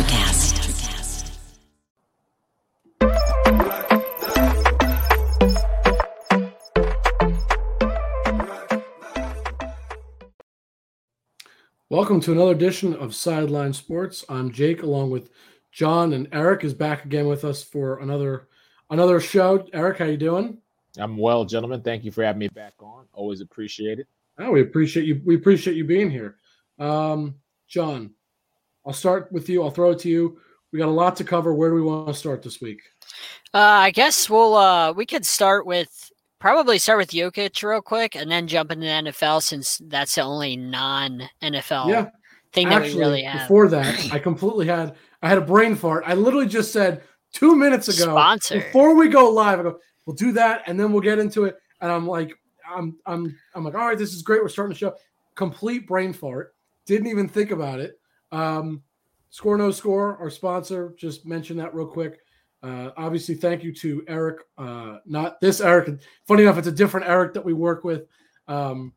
Electrocast. Welcome to another edition of Sideline Sports. I'm Jake, along with John and Eric is back again with us for another another show. Eric, how you doing? I'm well, gentlemen. Thank you for having me back on. Always appreciate it. Oh, we appreciate you. We appreciate you being here. Um, John, I'll start with you. I'll throw it to you. We got a lot to cover. Where do we want to start this week? Uh, I guess we'll uh, we could start with probably start with Jokic real quick, and then jump into the NFL since that's the only non NFL Yeah. thing that Actually, we really have. before that, I completely had I had a brain fart. I literally just said two minutes ago. Sponsor. Before we go live, I go, we'll do that, and then we'll get into it. And I'm like, I'm I'm I'm like, all right, this is great. We're starting the show. Complete brain fart. Didn't even think about it. Um, score no score, our sponsor. Just mention that real quick. Uh, obviously, thank you to Eric. Uh, not this Eric. Funny enough, it's a different Eric that we work with. Um,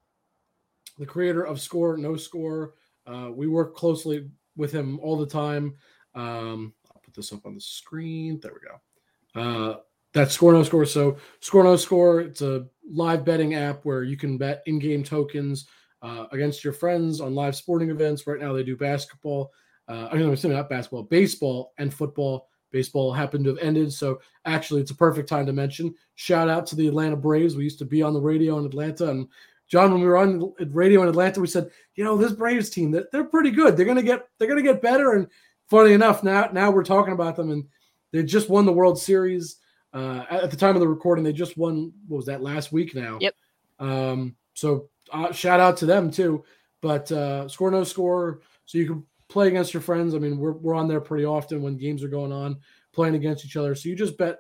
the creator of Score No Score. Uh, we work closely with him all the time. Um, I'll put this up on the screen. There we go. Uh, that's Score No Score. So Score No Score. It's a live betting app where you can bet in-game tokens uh, against your friends on live sporting events. Right now, they do basketball. Uh, I mean, I'm assuming not basketball, baseball and football. Baseball happened to have ended, so actually, it's a perfect time to mention. Shout out to the Atlanta Braves. We used to be on the radio in Atlanta, and John, when we were on radio in Atlanta, we said, you know, this Braves team, they're, they're pretty good. They're gonna get they're gonna get better. And funny enough, now now we're talking about them, and they just won the World Series. Uh, at, at the time of the recording, they just won. What was that last week? Now. Yep. Um, so uh, shout out to them too. But uh, score no score, so you can play against your friends. I mean, we're we're on there pretty often when games are going on, playing against each other. So you just bet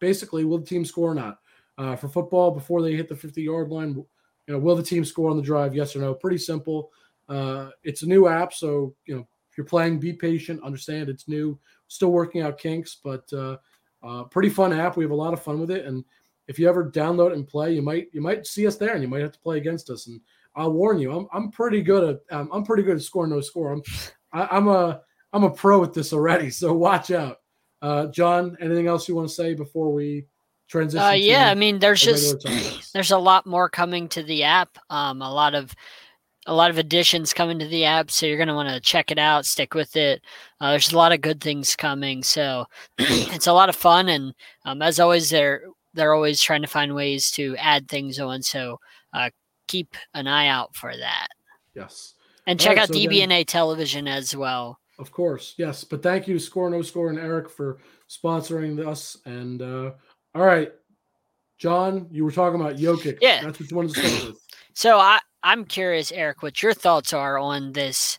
basically will the team score or not. Uh, for football, before they hit the 50 yard line, you know, will the team score on the drive? Yes or no? Pretty simple. Uh, it's a new app, so you know if you're playing, be patient. Understand it's new, still working out kinks, but uh, uh, pretty fun app. We have a lot of fun with it, and if you ever download and play, you might you might see us there, and you might have to play against us. And I'll warn you, I'm I'm pretty good at um, I'm pretty good at score no score. I'm I, I'm a I'm a pro at this already, so watch out. Uh, John, anything else you want to say before we transition? Uh, to yeah, I mean, there's just there's a lot more coming to the app. Um, a lot of a lot of additions coming to the app, so you're gonna want to check it out, stick with it. Uh, there's a lot of good things coming, so it's a lot of fun. And um, as always, they're they're always trying to find ways to add things on. So uh, keep an eye out for that, yes. and All check right, out so then- DBNA Television as well. Of course, yes. But thank you, Score No Score, and Eric for sponsoring us. And uh, all right, John, you were talking about Jokic. Yeah. that's what you wanted to start with. So I I'm curious, Eric, what your thoughts are on this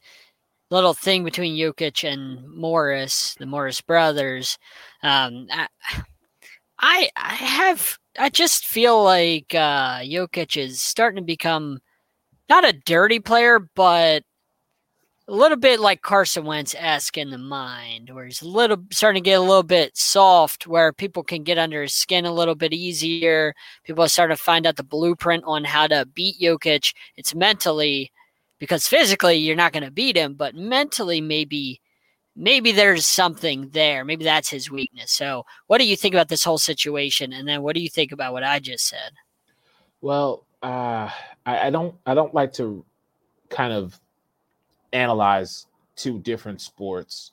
little thing between Jokic and Morris, the Morris brothers. Um, I, I I have I just feel like uh, Jokic is starting to become not a dirty player, but a little bit like Carson Wentz esque in the mind, where he's a little starting to get a little bit soft, where people can get under his skin a little bit easier. People are starting to find out the blueprint on how to beat Jokic. It's mentally, because physically you're not going to beat him, but mentally maybe maybe there's something there. Maybe that's his weakness. So, what do you think about this whole situation? And then, what do you think about what I just said? Well, uh, I, I don't I don't like to kind of analyze two different sports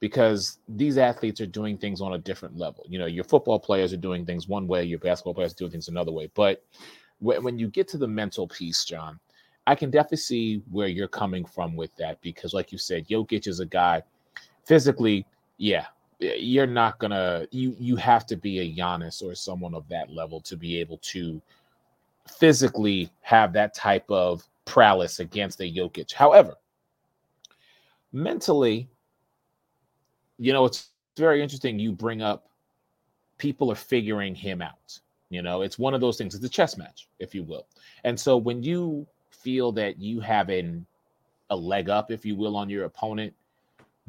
because these athletes are doing things on a different level. You know, your football players are doing things one way, your basketball players doing things another way. But when, when you get to the mental piece, John, I can definitely see where you're coming from with that because, like you said, Jokic is a guy physically, yeah, you're not gonna you you have to be a Giannis or someone of that level to be able to physically have that type of prowess against a Jokic. However, mentally, you know, it's very interesting. You bring up people are figuring him out. You know, it's one of those things. It's a chess match, if you will. And so when you feel that you have an, a leg up, if you will, on your opponent,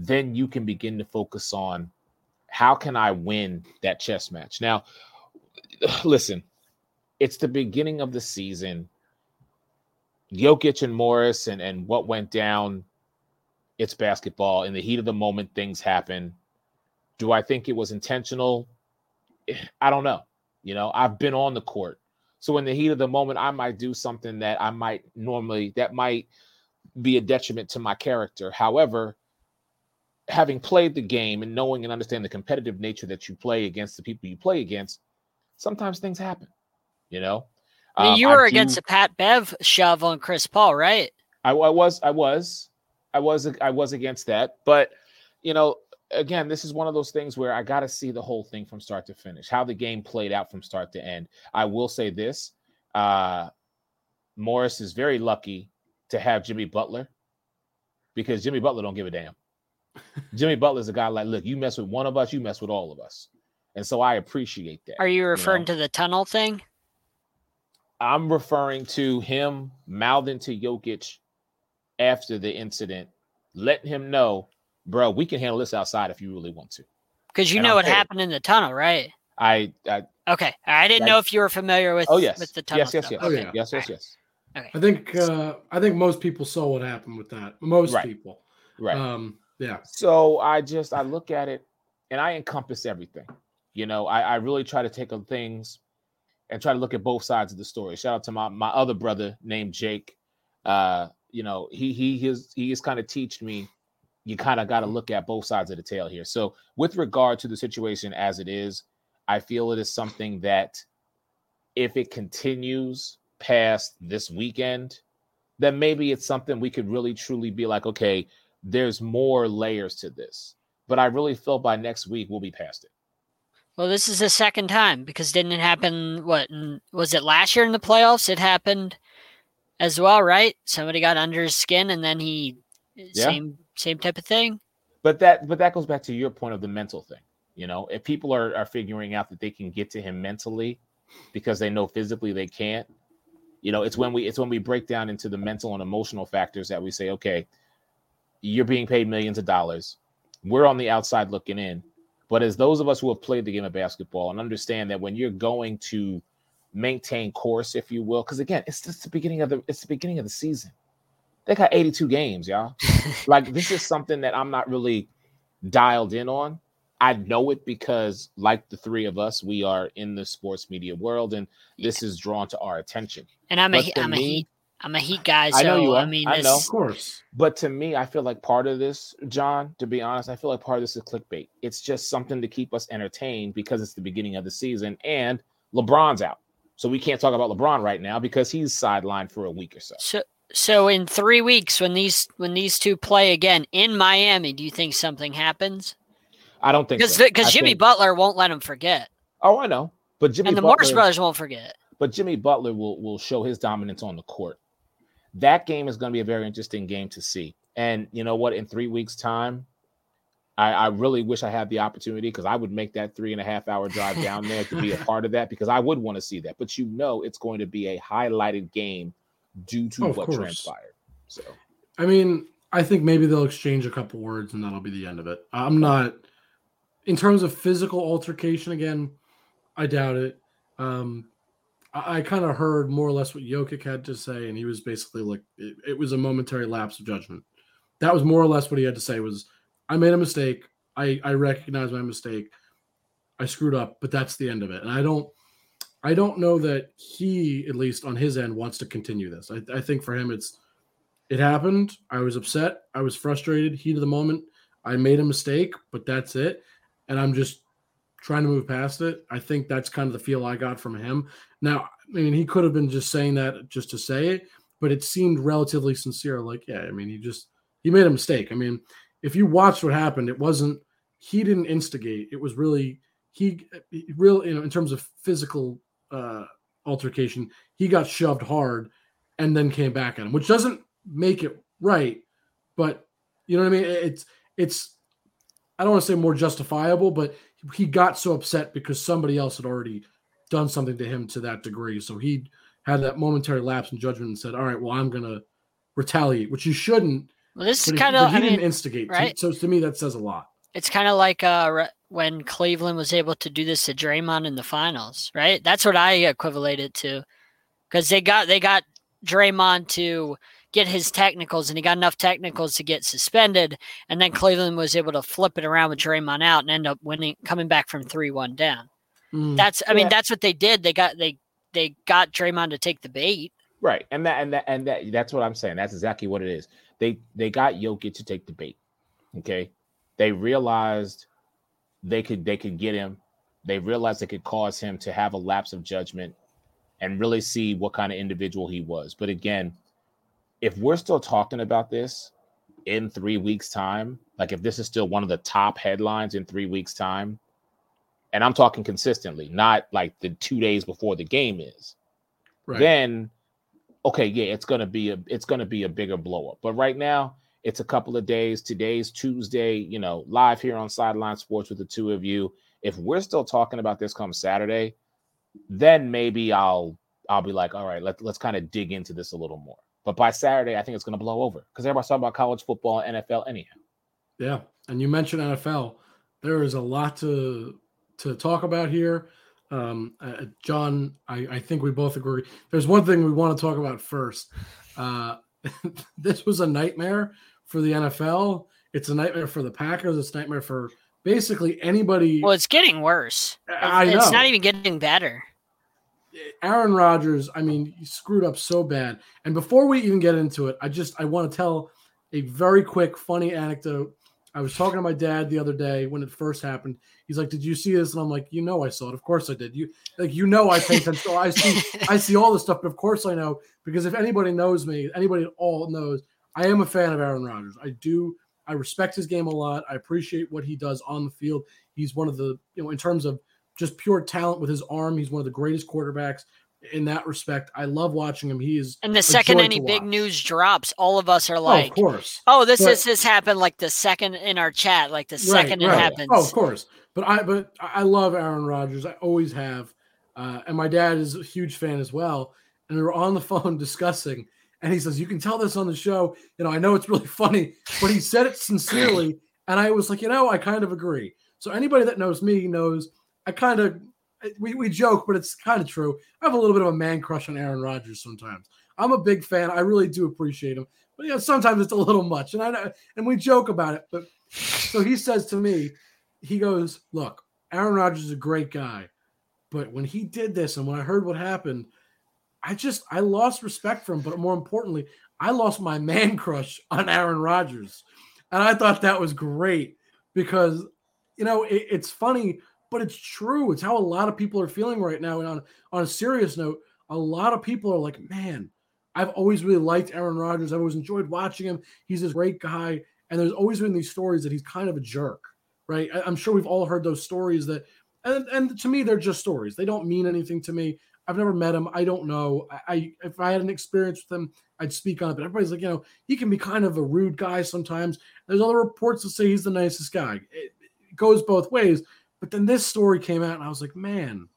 then you can begin to focus on how can I win that chess match. Now, listen, it's the beginning of the season. Jokic and Morris and, and what went down It's basketball. In the heat of the moment, things happen. Do I think it was intentional? I don't know. You know, I've been on the court. So in the heat of the moment, I might do something that I might normally that might be a detriment to my character. However, having played the game and knowing and understanding the competitive nature that you play against the people you play against, sometimes things happen. You know, I mean, you um, were against a Pat Bev shove on Chris Paul, right? I, I was, I was, I was, I was against that. But you know, again, this is one of those things where I got to see the whole thing from start to finish, how the game played out from start to end. I will say this: uh, Morris is very lucky to have Jimmy Butler because Jimmy Butler don't give a damn. Jimmy Butler's a guy like, look, you mess with one of us, you mess with all of us. And so I appreciate that. Are you referring you know? to the tunnel thing? I'm referring to him mouthing to Jokic after the incident, letting him know, bro, we can handle this outside if you really want to. Because you and know I'm what fair. happened in the tunnel, right? I, I okay. I didn't I, know if you were familiar with. Oh yes, with the tunnel. Yes, yes, yes. Yeah. yes, yes, yes. Okay. I think uh, I think most people saw what happened with that. Most right. people, right? Um, yeah. So I just I look at it and I encompass everything. You know, I, I really try to take on things and try to look at both sides of the story. Shout out to my my other brother named Jake. Uh, you know, he he has he has kind of teached me you kind of got to look at both sides of the tail here. So with regard to the situation as it is, I feel it is something that if it continues past this weekend, then maybe it's something we could really truly be like, okay, there's more layers to this. But I really feel by next week we'll be past it. Well, this is the second time because didn't it happen? What was it last year in the playoffs? It happened as well, right? Somebody got under his skin, and then he yeah. same same type of thing. But that but that goes back to your point of the mental thing. You know, if people are are figuring out that they can get to him mentally because they know physically they can't, you know, it's when we it's when we break down into the mental and emotional factors that we say, okay, you're being paid millions of dollars. We're on the outside looking in. But as those of us who have played the game of basketball and understand that when you're going to maintain course, if you will, because again, it's just the beginning of the it's the beginning of the season. They got 82 games, y'all. like this is something that I'm not really dialed in on. I know it because, like the three of us, we are in the sports media world, and this is drawn to our attention. And I'm but a I'm me, a heat I'm a Heat guy, so I know you are. I mean, I know, of course. But to me, I feel like part of this, John, to be honest, I feel like part of this is clickbait. It's just something to keep us entertained because it's the beginning of the season and LeBron's out, so we can't talk about LeBron right now because he's sidelined for a week or so. So, so in three weeks, when these when these two play again in Miami, do you think something happens? I don't think because so. because Jimmy think... Butler won't let him forget. Oh, I know, but Jimmy and the Butler, Morris brothers won't forget. But Jimmy Butler will will show his dominance on the court that game is going to be a very interesting game to see. And you know what? In three weeks' time, I, I really wish I had the opportunity because I would make that three and a half hour drive down there to be a part of that because I would want to see that. But you know, it's going to be a highlighted game due to oh, what course. transpired. So, I mean, I think maybe they'll exchange a couple words and that'll be the end of it. I'm not, in terms of physical altercation, again, I doubt it. Um, I, kind of heard more or less what Jokic had to say, and he was basically like, it, it was a momentary lapse of judgment. That was more or less what he had to say. Was I made a mistake. I I recognize my mistake. I screwed up, but that's the end of it. And I don't I don't know that he, at least on his end, wants to continue this. I, I think for him, it's it happened. I was upset. I was frustrated. Heat of the moment. I made a mistake, but that's it. And I'm just trying to move past it. I think that's kind of the feel I got from him. Now, I mean, he could have been just saying that just to say it, but it seemed relatively sincere. Like, yeah, I mean, he just he made a mistake. I mean, if you watched what happened, it wasn't he didn't instigate. It was really he real you know in terms of physical uh altercation, he got shoved hard and then came back at him, which doesn't make it right, but you know what I mean? It's it's I don't want to say more justifiable, but he got so upset because somebody else had already done something to him to that degree. So he had that momentary lapse in judgment and said, "All right, well, I'm going to retaliate," which you shouldn't. Well, this is kind of he I didn't mean, instigate, right? So to me, that says a lot. It's kind of like uh, when Cleveland was able to do this to Draymond in the finals, right? That's what I equated it to, because they got they got Draymond to get his technicals, and he got enough technicals to get suspended. And then Cleveland was able to flip it around with Draymond out and end up winning, coming back from three one down. Mm. That's, I mean, Yeah. that's what they did. They got they they got Draymond to take the bait. Right, and that and that and that that's what I'm saying. That's exactly what it is. They they got Jokic to take the bait. Okay, they realized they could they could get him. They realized they could cause him to have a lapse of judgment and really see what kind of individual he was. But again, if we're still talking about this in three weeks' time, like if this is still one of the top headlines in three weeks' time, and I'm talking consistently, not like the two days before the game is right. then okay, yeah, it's gonna be a it's gonna be a bigger blow up. But right now, it's a couple of days. Today's Tuesday, you know, live here on Sideline Sports with the two of you. If we're still talking about this come Saturday, then maybe I'll I'll be like, all right, let, let's kind of dig into this a little more. But by Saturday, I think it's gonna blow over because everybody's talking about college football and NFL anyhow. Yeah, and you mentioned NFL. There is a lot to to talk about here. Um, uh, John, I, I think we both agree. There's one thing we want to talk about first. Uh, this was a nightmare for the NFL. It's a nightmare for the Packers. It's a nightmare for basically anybody. Well, it's getting worse. I know It's know. not even getting better. Aaron Rodgers, I mean, he screwed up so bad. And before we even get into it, I just I want to tell a very quick funny anecdote. I was talking to my dad the other day when it first happened. He's like, "Did you see this?" And I'm like, "You know, I saw it. Of course I did. You like, you know, I pay attention. So I see, I see all this stuff. But of course I know because if anybody knows me, anybody at all knows, I am a fan of Aaron Rodgers. I do. I respect his game a lot. I appreciate what he does on the field. He's one of the, you know, in terms of just pure talent with his arm, he's one of the greatest quarterbacks in that respect. I love watching him. He is And the second any big news drops, all of us are like, oh, of course. "Oh, this But- is this happened like the second in our chat, like the Right, second it right. happens." Oh, of course. But I but I I love Aaron Rodgers. I always have. Uh, and my dad is a huge fan as well. And we were on the phone discussing, and he says, You can tell this on the show. You know, I know it's really funny, but he said it sincerely. And I was like, you know, I kind of agree. So anybody that knows me knows I kind of we, we joke, but it's kind of true. I have a little bit of a man crush on Aaron Rodgers sometimes. I'm a big fan. I really do appreciate him. But yeah, sometimes it's a little much. And I and we joke about it. But so he says to me, he goes, Look, Aaron Rodgers is a great guy. But when he did this and when I heard what happened, I just I lost respect for him. But more importantly, I lost my man crush on Aaron Rodgers. And I thought that was great because you know it, it's funny, but it's true. It's how a lot of people are feeling right now. And on, on a serious note, a lot of people are like, man, I've always really liked Aaron Rodgers. I've always enjoyed watching him. He's this great guy. And there's always been these stories that he's kind of a jerk, right? I, I'm sure we've all heard those stories that, and, and to me, they're just stories. They don't mean anything to me. I've never met him. I don't know. I, I if I had an experience with him, I'd speak on it. But everybody's like, you know, he can be kind of a rude guy sometimes. There's other reports that say he's the nicest guy. It, it goes both ways. But then this story came out, and I was like, man,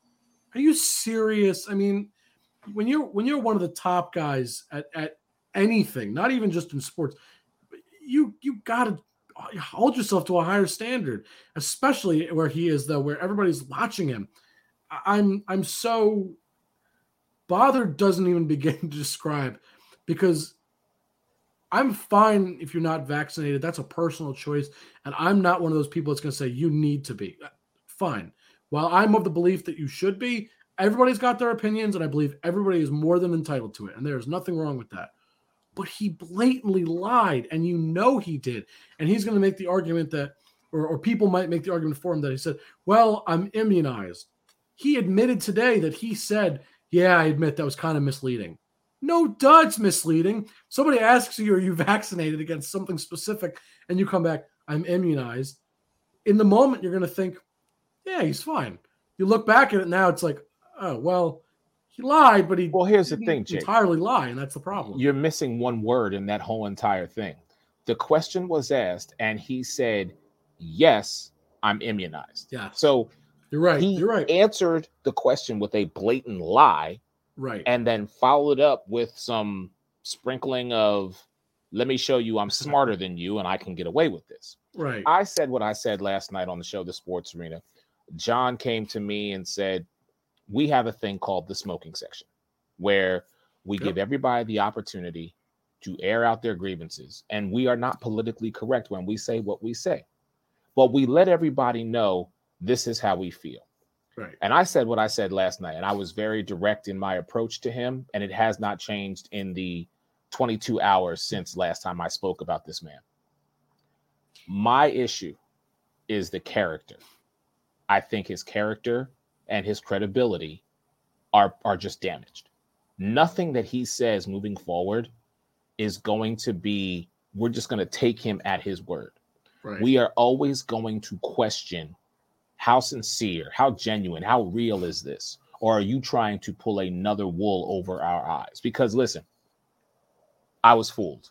are you serious? I mean, when you're when you're one of the top guys at, at anything, not even just in sports, you you gotta uh, hold yourself to a higher standard, especially where he is, though, where everybody's watching him. I'm I'm so bothered doesn't even begin to describe because I'm fine if you're not vaccinated. That's a personal choice. And I'm not one of those people that's going to say you need to be. Fine. While I'm of the belief that you should be, everybody's got their opinions, and I believe everybody is more than entitled to it. And there's nothing wrong with that. But he blatantly lied, and you know he did. And he's going to make the argument that, or, or people might make the argument for him that he said, Well, I'm immunized. He admitted today that he said, Yeah, I admit that was kind of misleading. No, duds misleading. Somebody asks you, Are you vaccinated against something specific? And you come back, I'm immunized. In the moment, you're going to think, Yeah, he's fine. You look back at it now, it's like, Oh, well, he lied, but he Well, here's the didn't thing, Jake. entirely lie, and that's the problem. You're missing one word in that whole entire thing. The question was asked, and he said, Yes, I'm immunized. Yeah, So you're right. he You're right. answered the question with a blatant lie Right. and then followed up with some sprinkling of, Let me show you I'm smarter than you and I can get away with this. Right. I said what I said last night on the show, The Sports Arena. John came to me and said, We have a thing called the smoking section where we Yep. give everybody the opportunity to air out their grievances. And we are not politically correct when we say what we say, but we let everybody know this is how we feel. Right. And I said what I said last night, and I was very direct in my approach to him, and it has not changed in the 22 hours since last time I spoke about this man. My issue is the character. I think his character and his credibility are are just damaged. Nothing that he says moving forward is going to be we're just going to take him at his word. Right. We are always going to question how sincere, how genuine, how real is this? Or are you trying to pull another wool over our eyes? Because listen, I was fooled.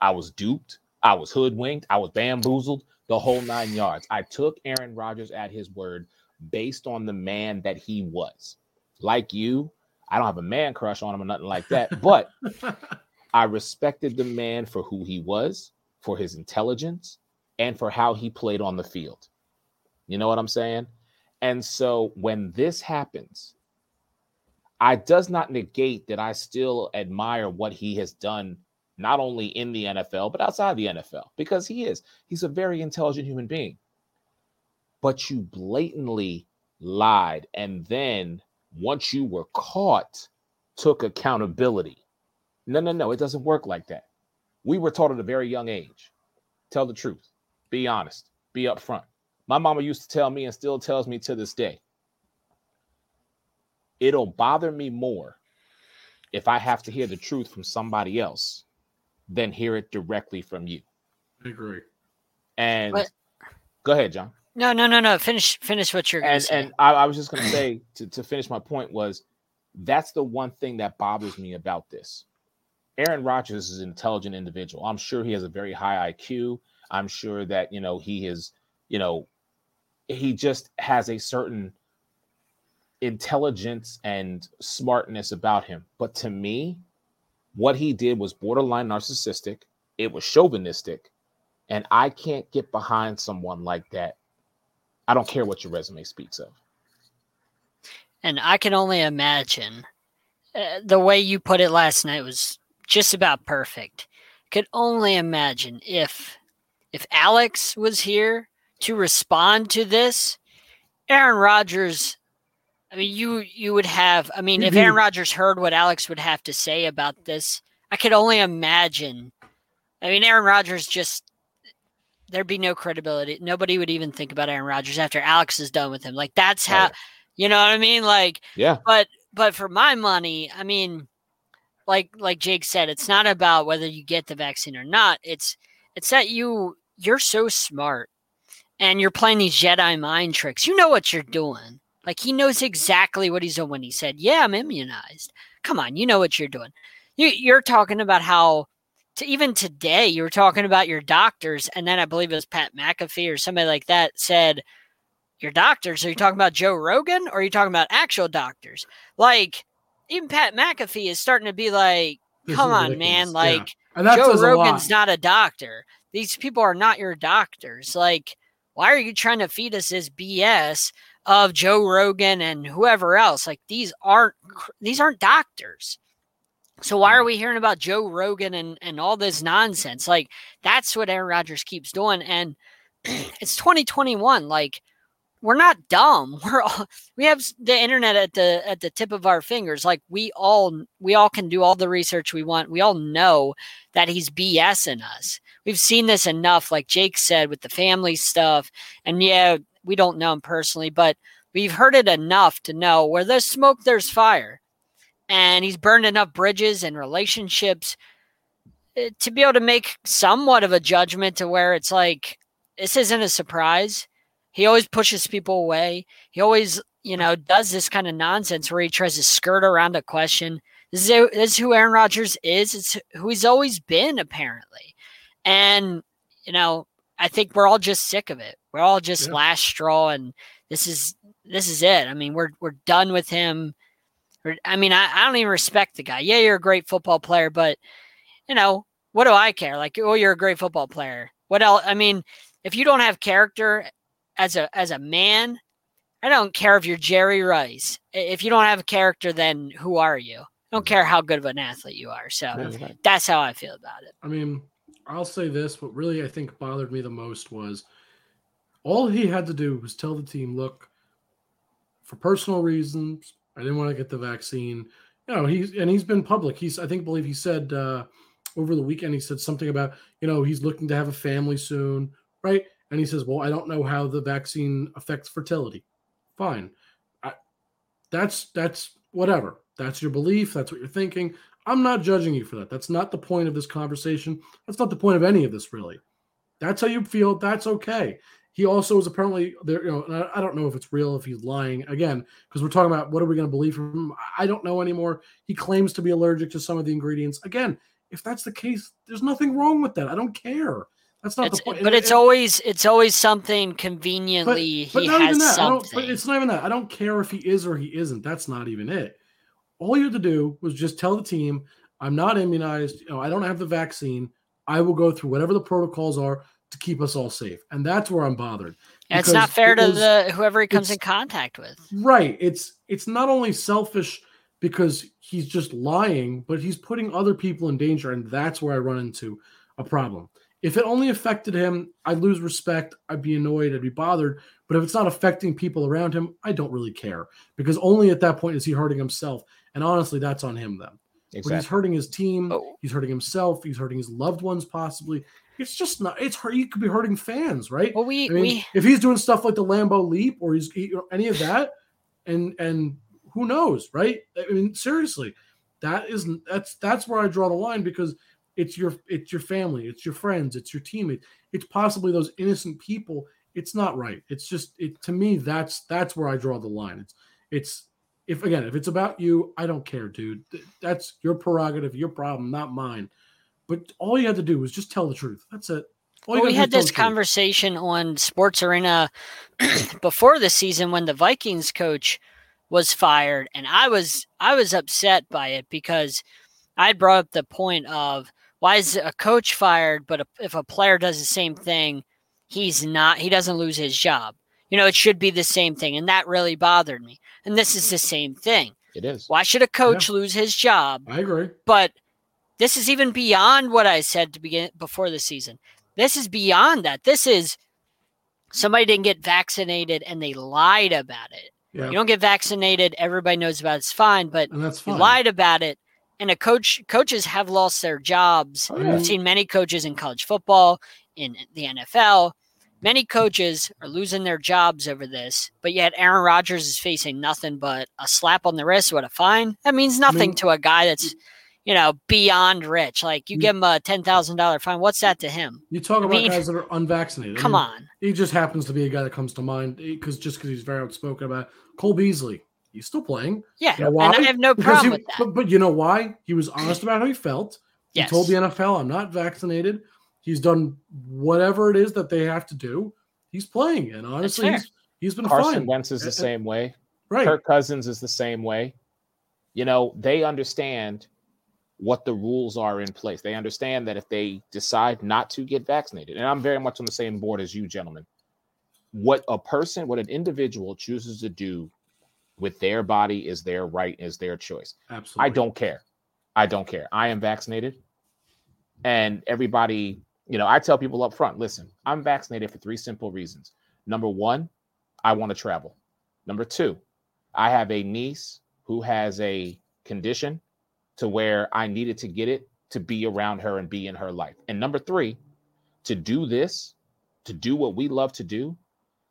I was duped. I was hoodwinked. I was bamboozled, the whole nine yards. I took Aaron Rodgers at his word based on the man that he was. Like you, I don't have a man crush on him or nothing like that, but I respected the man for who he was, for his intelligence, and for how he played on the field. You know what I'm saying? And so when this happens, I does not negate that I still admire what he has done not only in the NFL but outside the NFL because he is. He's a very intelligent human being. But you blatantly lied and then once you were caught took accountability. No, no, no, it doesn't work like that. We were taught at a very young age. Tell the truth. Be honest. Be upfront. My mama used to tell me and still tells me to this day it'll bother me more if I have to hear the truth from somebody else than hear it directly from you. I agree. And But- go ahead, John. No, no, no, no. Finish, finish what you're going to And say. and I, I was just gonna say to, to finish my point was that's the one thing that bothers me about this. Aaron Rodgers is an intelligent individual. I'm sure he has a very high IQ. I'm sure that you know he is, you know, he just has a certain intelligence and smartness about him. But to me, what he did was borderline narcissistic. It was chauvinistic, and I can't get behind someone like that. I don't care what your resume speaks of. and I can only imagine uh, the way you put it last night was just about perfect. Could only imagine if if Alex was here to respond to this, Aaron Rodgers. I mean, you you would have. I mean, if Aaron Mhm. Rodgers heard what Alex would have to say about this, I could only imagine. I mean, Aaron Rodgers just there'd be no credibility. Nobody would even think about Aaron Rodgers after Alex is done with him. Like that's how yeah. you know what I mean? Like Yeah. but but for my money, I mean, like like Jake said, it's not about whether you get the vaccine or not. It's it's that you you're so smart and you're playing these Jedi mind tricks. You know what you're doing. Like he knows exactly what he's doing when he said, "Yeah, I'm immunized." Come on, you know what you're doing. You you're talking about how to even today you were talking about your doctors, and then I believe it was Pat McAfee or somebody like that said, "Your doctors? Are you talking about Joe Rogan or are you talking about actual doctors?" Like even Pat McAfee is starting to be like, "Come on, man! Like." Yeah. Joe says a Rogan's not a doctor. These people are not your doctors. Like, why are you trying to feed us this BS of Joe Rogan and whoever else? Like, these aren't these aren't doctors. So why are mm. we hearing about Joe Rogan and and all this nonsense? Like, that's what Aaron Rodgers keeps doing. And it's 2021. Like, we're not dumb. We're all we have the internet at the at the tip of our fingers. Like we all we all can do all the research we want. We all know that he's BSing us. We've seen this enough, like Jake said, with the family stuff. And yeah, we don't know him personally, but we've heard it enough to know where there's smoke, there's fire. And he's burned enough bridges and relationships eh, to be able to make somewhat of a judgment to where it's like, this isn't a surprise. He always pushes people away. He always, you know, does this kind of nonsense where he tries to skirt around a question. This is, who- this is who Aaron Rodgers is. It's who he's always been, apparently. And, you know, I think we're all just sick of it. We're all just Yeah. last straw and this is this is it. I mean, we're we're done with him. I mean, I, I don't even respect the guy. Yeah, you're a great football player, but you know, what do I care? Like, oh, you're a great football player. What else? I mean, if you don't have character as a as a man, I don't care if you're Jerry Rice. If you don't have a character, then who are you? I don't care how good of an athlete you are. So that's how I feel about it. I mean, I'll say this. What really I think bothered me the most was all he had to do was tell the team, look, for personal reasons, I didn't want to get the vaccine. You know, he's and he's been public. He's I think believe he said uh over the weekend he said something about, you know, he's looking to have a family soon, right? And he says, Well, I don't know how the vaccine affects fertility. Fine. I, that's that's whatever. That's your belief. That's what you're thinking. I'm not judging you for that. That's not the point of this conversation. That's not the point of any of this, really. That's how you feel. That's okay. He also is apparently there. You know, and I, don't know if it's real, if he's lying again, because we're talking about what are we going to believe from him. I don't know anymore. He claims to be allergic to some of the ingredients. Again, if that's the case, there's nothing wrong with that. I don't care. That's not It's, the point. but And- it's and- always it's always something conveniently but he not has even that. I don't, something. but it's not even that. I don't care if he is or he isn't. That's not even it. All you had to do was just tell the team, "I'm not immunized. You know, I don't have the vaccine. I will go through whatever the protocols are to keep us all safe." And that's where I'm bothered. It's not fair it to was- the whoever he comes in contact with. Right. It's it's not only selfish because he's just lying, but he's putting other people in danger, and that's where I run into a problem. If it only affected him, I'd lose respect. I'd be annoyed. I'd be bothered. But if it's not affecting people around him, I don't really care because only at that point is he hurting himself. And honestly, that's on him then. But he's hurting his team. Oh. He's hurting himself. He's hurting his loved ones, possibly. It's just not. It's hurt. You could be hurting fans, right? Well, we I mean, we if he's doing stuff like the Lambeau leap or he's he, any of that, and and who knows, right? I mean, seriously, that is that's that's where I draw the line because it's your it's your family, it's your friends, it's your teammates, it's possibly those innocent people. It's not right. It's just it to me. That's that's where I draw the line. It's it's if again if it's about you, I don't care, dude. That's your prerogative, your problem, not mine. But all you had to do was just tell the truth. That's it. Well, we had this the truth. conversation on Sports Arena before the season when the Vikings coach was fired, and I was I was upset by it because I brought up the point of why is a coach fired, but if a player does the same thing, he's not he doesn't lose his job. You know, it should be the same thing, and that really bothered me. And this is the same thing. It is. Why should a coach lose his job I agree. but this is even beyond what I said to begin before the season. This is beyond that. This is somebody didn't get vaccinated and they lied about it. Yeah, You don't get vaccinated, everybody knows about it, it's fine, but and that's you lied about it. And a coach coaches have lost their jobs. Oh, yeah. I've seen many coaches in college football, in the NFL. Many coaches are losing their jobs over this, but yet Aaron Rodgers is facing nothing but a slap on the wrist with a fine. That means nothing mean- to a guy that's, you know, beyond rich. Like you You- give him a ten thousand dollar fine. What's that to him? You talk I about mean, guys that are unvaccinated. I Come mean, on. He just happens to be a guy that comes to mind because just because he's very outspoken about it. Cole Beasley. He's still playing. Yeah. You know and why? I have no problem he- with that. But, but you know why? He was honest about how he felt. He Yes. told the NFL, "I'm not vaccinated." He's done whatever it is that they have to do. He's playing, and honestly, he's, he's been Carson fine. Wentz is the uh, same way. Right. Kirk Cousins is the same way. You know, they understand what the rules are in place. They understand that if they decide not to get vaccinated, and I'm very much on the same board as you, gentlemen, what a person, what an individual chooses to do with their body is their right, is their choice. Absolutely. I don't care. I don't care. I am vaccinated. And everybody, you know, I tell people up front listen, I'm vaccinated for three simple reasons. Number one, I want to travel. Number two, I have a niece who has a condition to where I needed to get it to be around her and be in her life. And number three, to do this, to do what we love to do,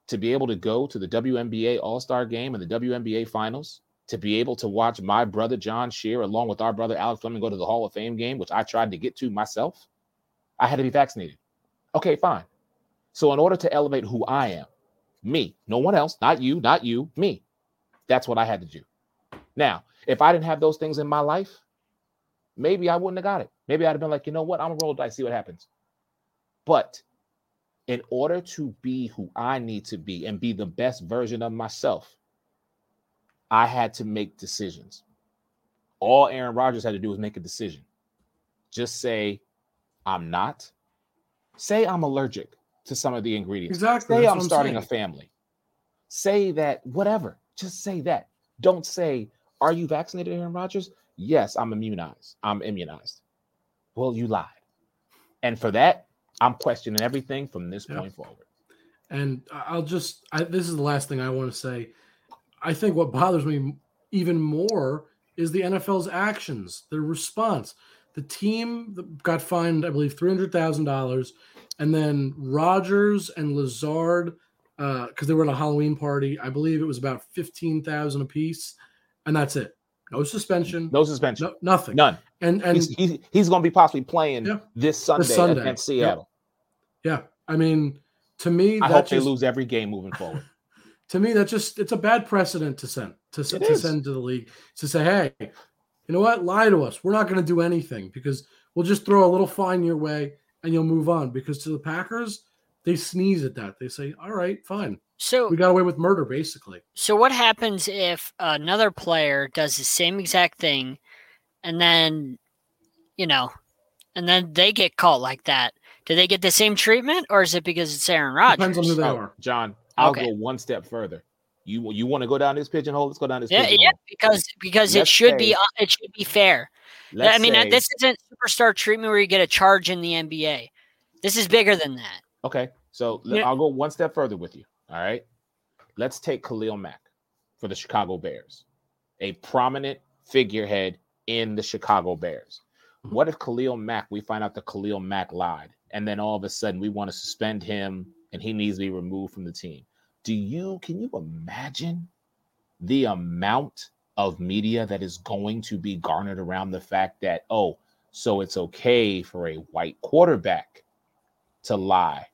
to be able to go to the WNBA All Star game and the WNBA finals, to be able to watch my brother John Shear along with our brother Alex Fleming go to the Hall of Fame game, which I tried to get to myself, I had to be vaccinated. Okay, fine. So, in order to elevate who I am, me, no one else, not you, not you, me, that's what I had to do. Now, if I didn't have those things in my life, maybe I wouldn't have got it. Maybe I'd have been like, you know what, I'm gonna roll dice, see what happens. But in order to be who I need to be and be the best version of myself, I had to make decisions. All Aaron Rodgers had to do was make a decision. Just say, I'm not. Say I'm allergic to some of the ingredients. Exactly. Say I'm what starting a family. Say that, whatever. Just say that. Don't say, Are you vaccinated, Aaron Rodgers? Yes, I'm immunized. I'm immunized. Well, you lied. And for that, I'm questioning everything from this Yeah. point forward. And I'll just, I, this is the last thing I want to say. I think what bothers me even more is the NFL's actions, their response. The team got fined, I believe, three hundred thousand dollars, and then Rodgers and Lazard, uh, because they were at a Halloween party. I believe it was about fifteen thousand apiece, and that's it. No suspension, No suspension. no, nothing. None. And and he's he's, he's going to be possibly playing Yeah. this Sunday, Sunday. against Seattle. yeah, I mean, to me, I that hope they just- lose every game moving forward. to me that's just it's a bad precedent to send to, to is. send to the league to say hey you know what lie to us we're not going to do anything because we'll just throw a little fine your way and you'll move on because to the packers they sneeze at that they say all right fine So we got away with murder basically So what happens if another player does the same exact thing and then you know and then they get caught like that? Do they get the same treatment or is it because it's Aaron Rodgers? depends on who they Oh, are John, I'll Okay. go one step further. You you want to go down this pigeonhole? Let's go down this yeah, pigeonhole. yeah, because because it Let's should be say- uh, it should be fair. I mean, say- this isn't superstar treatment where you get a charge in the NBA. This is bigger than that. Okay, so Yeah. I'll go one step further with you. All right, let's take Khalil Mack for the Chicago Bears, a prominent figurehead in the Chicago Bears. What if Khalil Mack? We find out that Khalil Mack lied, and then all of a sudden we want to suspend him, and he needs to be removed from the team. Do you can you imagine the amount of media that is going to be garnered around the fact that oh, so it's okay for a white quarterback to lie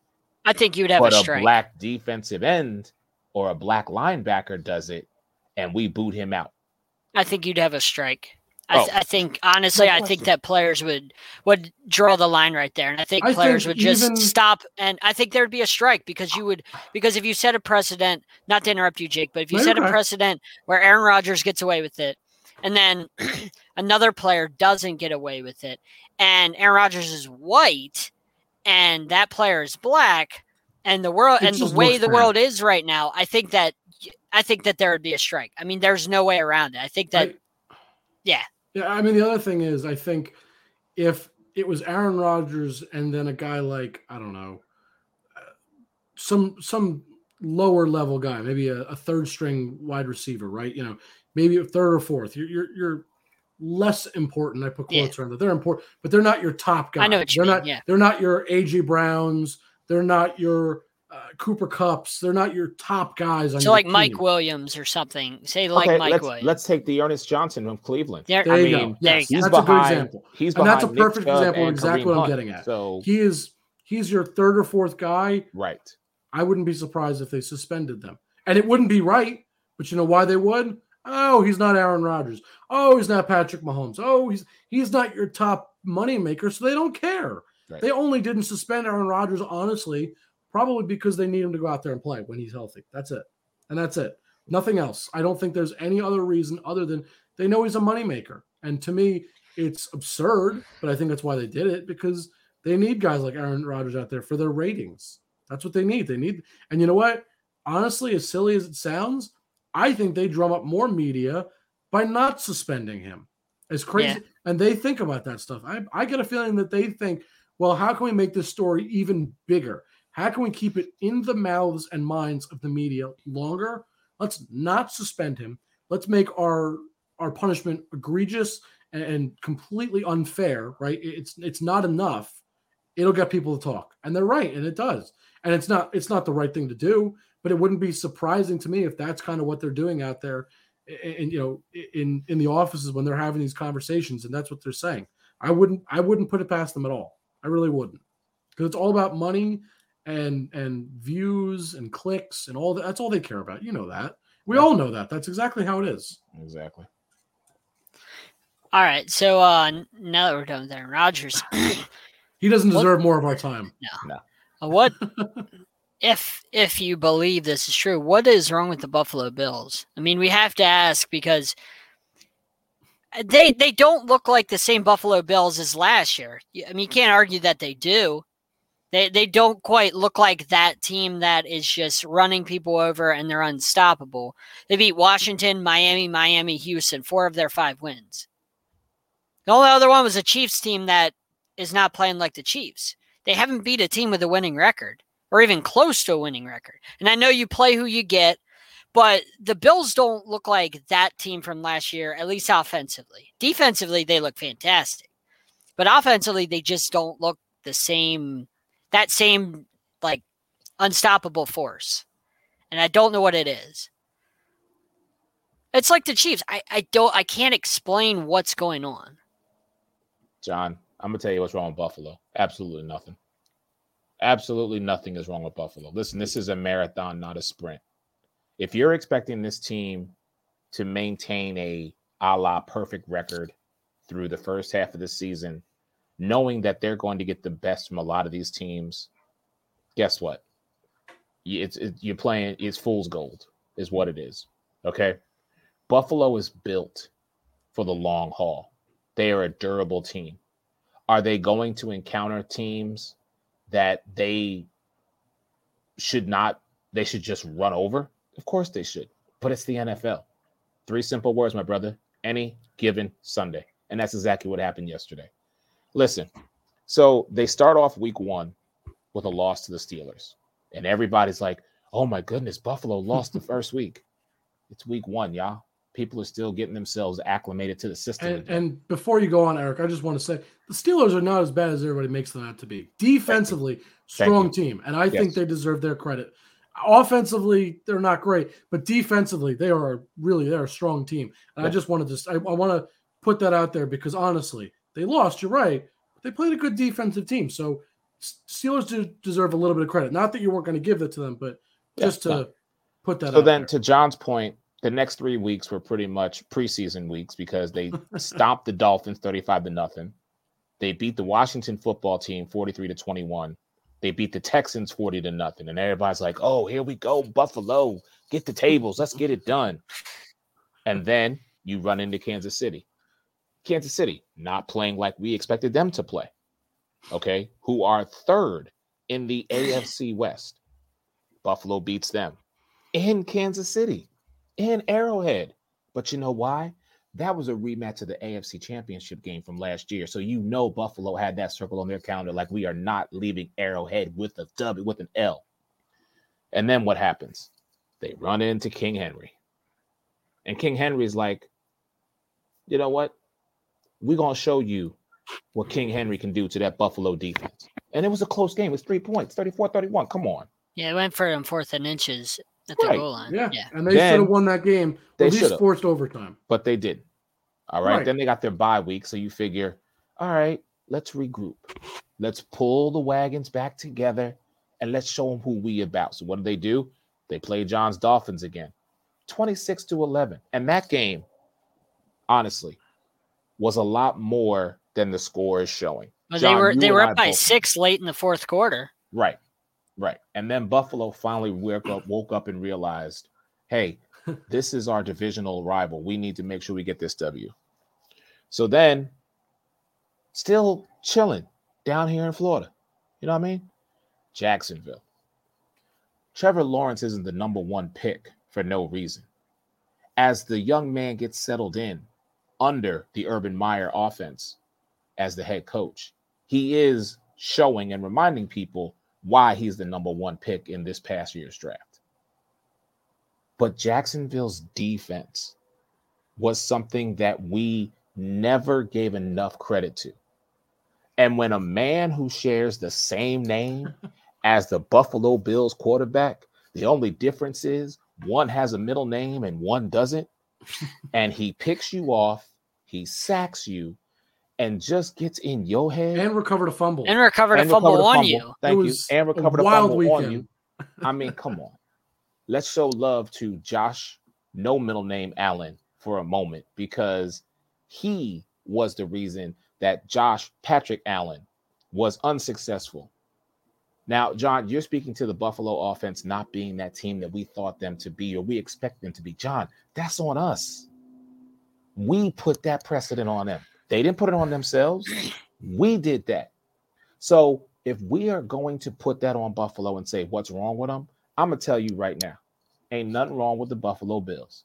I think you'd have but a a strike. black defensive end or a black linebacker does it and we boot him out. I think you'd have a strike. I, oh. th- Oh. I think honestly, No I think that players would would draw the line right there, and I think I players think would just even- stop. And I think there'd be a strike because you would because if you set a precedent, not to interrupt you, Jake, but if you No, set a precedent where Aaron Rodgers gets away with it, and then another player doesn't get away with it, and Aaron Rodgers is white, and that player is black, and the world It and the way the world is right now, I think that I think that there would be a strike. I mean, there's no way around it. I think that I- yeah. Yeah, I mean the other thing is I think if it was Aaron Rodgers and then a guy like I don't know uh, some some lower level guy, maybe a, a third string wide receiver, right? You know, maybe a third or fourth. You're you're, you're less important. I put Yeah. quotes around that. They're important, but they're not your top guys. I know what you they're mean, not. yeah. They're not your AJ Browns. They're not your uh, Cooper Kupps. They're not your top guys. On So your like Mike. Williams or something. Say like okay, Mike let's Williams. let's take the Ernest Johnson from Cleveland. There- There I you mean, go. Yes, there you He's that's a good example. He's And that's a behind Nick perfect example of exactly Kareem what I'm Hunt. getting at. So He is he's your third or fourth guy. right, I wouldn't be surprised if they suspended them. And it wouldn't be right, but you know why they would? Oh, he's not Aaron Rodgers. Oh, he's not Patrick Mahomes. Oh, he's he's not your top money maker, so they don't care. Right. They only didn't suspend Aaron Rodgers, honestly, probably because they need him to go out there and play when he's healthy. That's it. And that's it. Nothing else. I don't think there's any other reason other than they know he's a moneymaker. And to me, it's absurd, but I think that's why they did it because they need guys like Aaron Rodgers out there for their ratings. That's what they need. They need, and you know what? Honestly, as silly as it sounds, I think they drum up more media by not suspending him. As crazy, Yeah. and they think about that stuff. I, I get a feeling that they think, well, how can we make this story even bigger? How can we keep it in the mouths and minds of the media longer? Let's not suspend him. Let's make our our punishment egregious and, and completely unfair. Right? It's it's not enough. It'll get people to talk, and they're right, and it does. And it's not it's not the right thing to do, but it wouldn't be surprising to me if that's kind of what they're doing out there, and you know, in in the offices when they're having these conversations, and that's what they're saying. I wouldn't I wouldn't put it past them at all. I really wouldn't, because it's all about money and and views and clicks and all that. That's all they care about. You know that. We all know that. That's exactly how it is. exactly. All right. So uh now that we're done with Aaron Rodgers, He doesn't What- deserve more of our time. uh, what if if you believe this is true, what is wrong with the Buffalo Bills? I mean, we have to ask because uh, they they don't look like the same Buffalo Bills as last year. I mean, you can't argue that they do. They they don't quite look like that team that is just running people over and they're unstoppable. They beat Washington, Miami, Miami, Houston, four of their five wins. The only other one was a Chiefs team that is not playing like the Chiefs. They haven't beat a team with a winning record or even close to a winning record. And I know you play who you get, but the Bills don't look like that team from last year, at least offensively. Defensively, they look fantastic. But offensively, they just don't look the same, that same like unstoppable force. And I don't know what it is. It's like the Chiefs. I, I don't I can't explain what's going on. John, I'm gonna tell you what's wrong with Buffalo. Absolutely nothing. Absolutely nothing is wrong with Buffalo. Listen, this is a marathon, not a sprint. If you're expecting this team to maintain a a la perfect record through the first half of the season, knowing that they're going to get the best from a lot of these teams, guess what? It's, it's you're playing. It's fool's gold, is what it is. Okay, Buffalo is built for the long haul. They are a durable team. Are they going to encounter teams that they should not? They should just run over. Of course they should, but it's the NFL. Three simple words, my brother. Any given Sunday, and that's exactly what happened yesterday. Listen, so they start off week one with a loss to the Steelers. And everybody's like, oh my goodness, Buffalo lost the first week. It's week one, y'all. People are still getting themselves acclimated to the system. And, and, before you go on, Eric, I just want to say the Steelers are not as bad as everybody makes them out to be. Defensively, strong team. And I yes. think they deserve their credit. Offensively, they're not great, but defensively, they are really they're a strong team. And yeah. I just wanted to I, I want to put that out there because honestly, they lost, you're right. They played a good defensive team. So Steelers do deserve a little bit of credit. Not that you weren't going to give it to them, but just to put that. Out there. So then, there. to John's point, the next three weeks were pretty much preseason weeks because they stopped the Dolphins thirty-five to nothing. They beat the Washington football team forty-three to twenty-one. They beat the Texans forty to nothing, and everybody's like, "Oh, here we go, Buffalo! Get the tables, let's get it done." And then you run into Kansas City. Kansas City not playing like we expected them to play okay, who are third in the AFC West. Buffalo beats them in Kansas City, in Arrowhead. But you know why? That was a rematch of the AFC Championship game from last year. So you know Buffalo had that circle on their calendar like we are not leaving Arrowhead with a W with an L. And then what happens? They run into King Henry. And King Henry's like, you know what? We're to show you what King Henry can do to that Buffalo defense. And it was a close game. It was three points, 34 31. Come on. Yeah, it went for him fourth and inches at the right. goal line. Yeah. yeah. And they should have won that game. They just forced overtime. But they didn't. All right? right. Then they got their bye week. So you figure, all right, let's regroup. Let's pull the wagons back together and let's show them who we about. So what do they do? They play John's Dolphins again. 26 to 11. And that game, honestly, was a lot more than the score is showing. But John, they were they were up by six late in the fourth quarter. Right, right. And then Buffalo finally woke up, woke up and realized, hey, this is our divisional rival. We need to make sure we get this W. So then, still chilling down here in Florida. You know what I mean? Jacksonville. Trevor Lawrence isn't the number one pick for no reason. As the young man gets settled in under the Urban Meyer offense, as the head coach. He is showing and reminding people why he's the number one pick in this past year's draft. But Jacksonville's defense was something that we never gave enough credit to. And when a man who shares the same name as the Buffalo Bills quarterback, the only difference is one has a middle name and one doesn't, and he picks you off, he sacks you, and just gets in your head and recovered a fumble and recovered and a fumble recovered a on fumble. you. Thank you. And recovered a, a fumble weekend. on you. I mean, come on. Let's show love to Josh, no middle name Allen, for a moment because he was the reason that Josh Patrick Allen was unsuccessful. Now, John, you're speaking to the Buffalo offense not being that team that we thought them to be or we expect them to be. John, that's on us. We put that precedent on them. They didn't put it on themselves. We did that. So if we are going to put that on Buffalo and say what's wrong with them, I'm gonna tell you right now, ain't nothing wrong with the Buffalo Bills.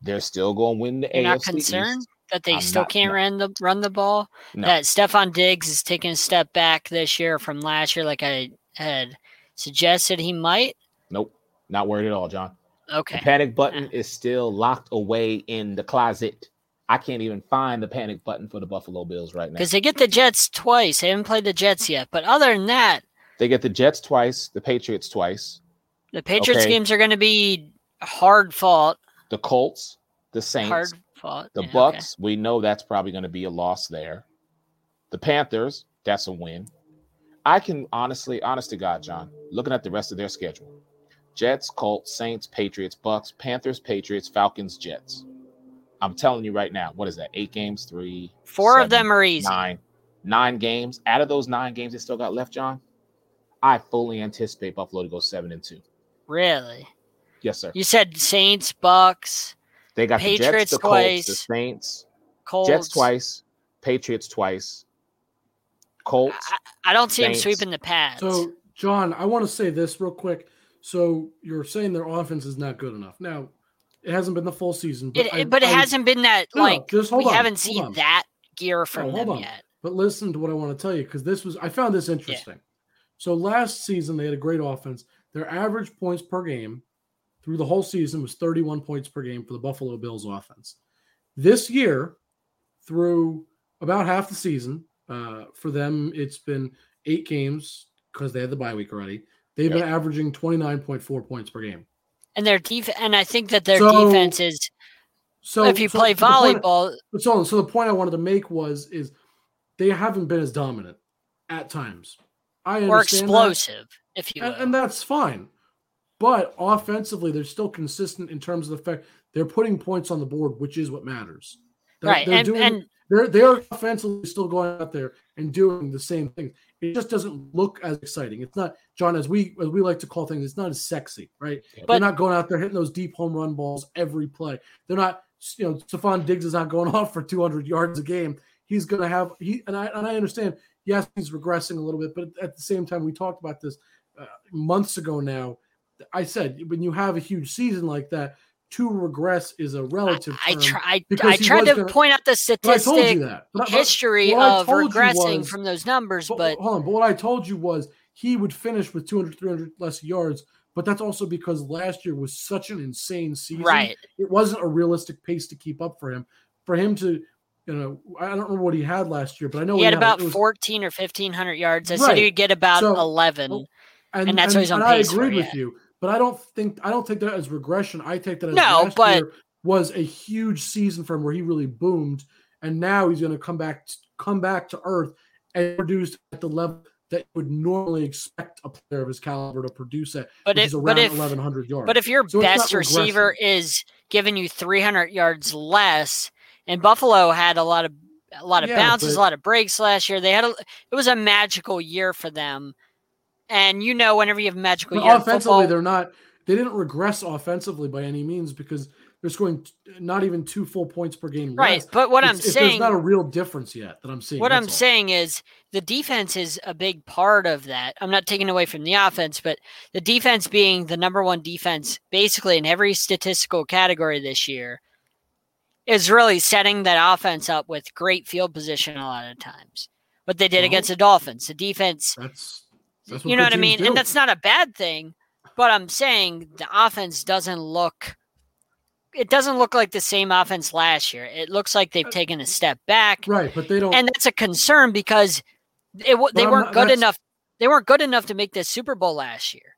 They're still going to win the You're AFC not concerned? East. that they I'm still not- can't no. run the run the ball. No. That Stefon Diggs is taking a step back this year from last year, like I had suggested he might. Nope. Not worried at all, John. The Okay, panic button uh. is still locked away in the closet. I can't even find the panic button for the Buffalo Bills right now. because they get the Jets twice. They haven't played the Jets yet, but other than that, They get the Jets twice, the Patriots twice, the Patriots Okay. games are going to be hard fought. the Colts, the Saints, Hard fought. the Yeah, okay. Bucks. We know that's probably going to be a loss there. The Panthers, that's a win. I can honestly, honest to God, John, looking at the rest of their schedule. Jets, Colts, Saints, Patriots, Bucks, Panthers, Patriots, Falcons, Jets. I'm telling you right now, what is that? Eight games, three, Four of them are easy. nine, nine games. Out of those nine games they still got left, John, I fully anticipate Buffalo to go seven and two. Really? Yes, sir. You said Saints, Bucks, They got the Patriots Jets, the Colts, the twice, Saints, Colts. Jets twice, Patriots twice, Colts. I, I don't see him Saints. sweeping the Pats. So, John, I want to say this real quick. So, you're saying their offense is not good enough. Now, it hasn't been the full season, but it, I- but it I- hasn't been that No, no, like just we on, haven't seen on. that gear from hold them on. yet. But listen to what I want to tell you because this was I found this interesting. So last season they had a great offense. Their average points per game through the whole season was 31 points per game for the Buffalo Bills offense. This year, through about half the season, uh, for them it's been eight games because they had the bye week already. They've been averaging 29.4 points per game. And their defense, and I think that their So- defense is So if you so play the point- volleyball, so, so the point I wanted to make was is they haven't been as dominant at times. I or understand that. explosive, if you and, and that's fine. But offensively, they're still consistent in terms of the fact they're putting points on the board, which is what matters. They're, right. they're And, doing, and they're they're offensively still going out there and doing the same thing. It just doesn't look as exciting. It's not John as we as we like to call things. It's not as sexy, right? But- they're not going out there hitting those deep home run balls every play. They're not. You know, Stefon Diggs is not going off for 200 yards a game. He's going to have he and I and I understand. Yes, he's regressing a little bit, but at the same time, we talked about this uh, months ago. Now, I said when you have a huge season like that, to regress is a relative. I, I term. I, tried to gonna- point out the but I told you statistic. But, but- history what I of regressing was- from those numbers, but, but hold on, but what I told you was he would finish with 200, 300 less yards. But that's also because last year was such an insane season. right. It wasn't a realistic pace to keep up for him. For him to, you know, I don't remember what he had last year, but I know He had about was- 14 or 1500 yards. I said he would get about So- 11. and, and that's what he's on and I pace for, with yeah. you, but I don't think I don't take that as regression. I take that as No, last but- year was a huge season for him where he really boomed, and now he's going to come back come back to earth and produce at the level that you would normally expect a player of his caliber to produce at, But if, but around if, 1100 yards. but if your So best receiver is giving you 300 yards less, and Buffalo had a lot of a lot of Yeah, bounces, but- a lot of breaks last year. They had a it was a magical year for them. And you know, whenever you have magical But year, offensively, football, they're not. They didn't regress offensively by any means because they're scoring not even two full points per game. right. less. But what I'm It's- it's- saying, there's not a real difference yet that I'm seeing. what I'm all. saying is the defense is a big part of that. I'm not taking away from the offense, but the defense being the number one defense basically in every statistical category this year is really setting that offense up with great field position a lot of times. What they did Well- against the Dolphins, the defense, you know what I mean? teams And that's not a bad thing, but I'm saying the offense doesn't look it doesn't look like the same offense last year. It looks like Uh, they've taken a step back right, but they don't. and that's a concern because it, they weren't not- good enough. They weren't good enough to make the Super Bowl last year.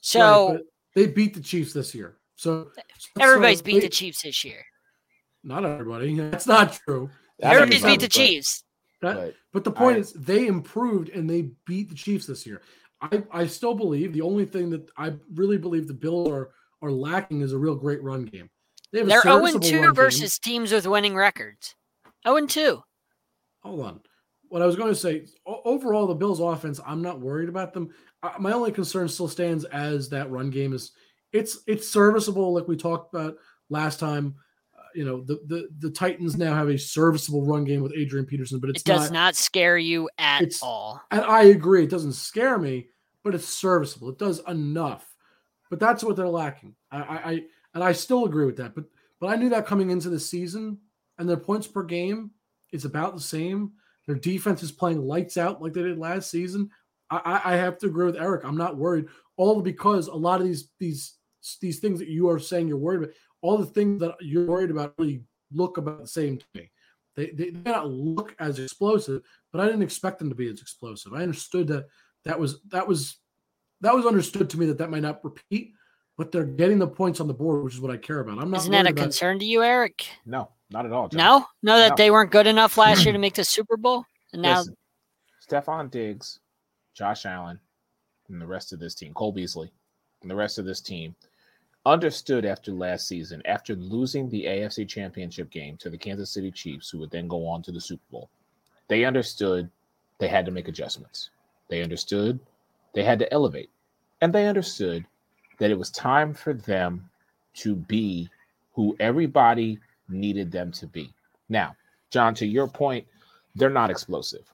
So but they beat the Chiefs this year. So everybody's so beat they- the Chiefs this year. Not everybody. That's not true. That's Everybody's beat understandable, the but- Chiefs. That, but But the point I- is, they improved and they beat the Chiefs this year. I, I still believe the only thing that I really believe the Bills are are lacking is a real great run game. They have a They're 0 serviceable 2 run game. versus teams with winning records. 0 2. Hold on. What I was going to say, overall, the Bills' offense, I'm not worried about them. My only concern still stands as that run game is it's it's serviceable, like we talked about last time. You know, the, the the Titans now have a serviceable run game with Adrian Peterson, but it's It does not not scare you at all. And I agree, it doesn't scare me, but it's serviceable. It does enough. But that's what they're lacking. I, I, I and I still agree with that. But but I knew that coming into the season, and their points per game is about the same. Their defense is playing lights out like they did last season. I, I have to agree with Eric. I'm not worried. All because a lot of these these these things that you are saying you're worried about, all the things that you're worried about really look about the same to me. They, they may not look as explosive, but I didn't expect them to be as explosive. I understood that that was that was that was understood to me that that might not repeat, but they're getting the points on the board, which is what I care about. I'm not. Isn't that a concern to you, Eric? No, not at all. John. No, no, that no. they weren't good enough last year to make the Super Bowl, and now Listen, Stefon Diggs, Josh Allen, and the rest of this team, Cole Beasley, and the rest of this team understood after last season, after losing the AFC Championship game to the Kansas City Chiefs, who would then go on to the Super Bowl, they understood they had to make adjustments. They understood they had to elevate. And they understood that it was time for them to be who everybody needed them to be. Now, John, to your point, they're not explosive.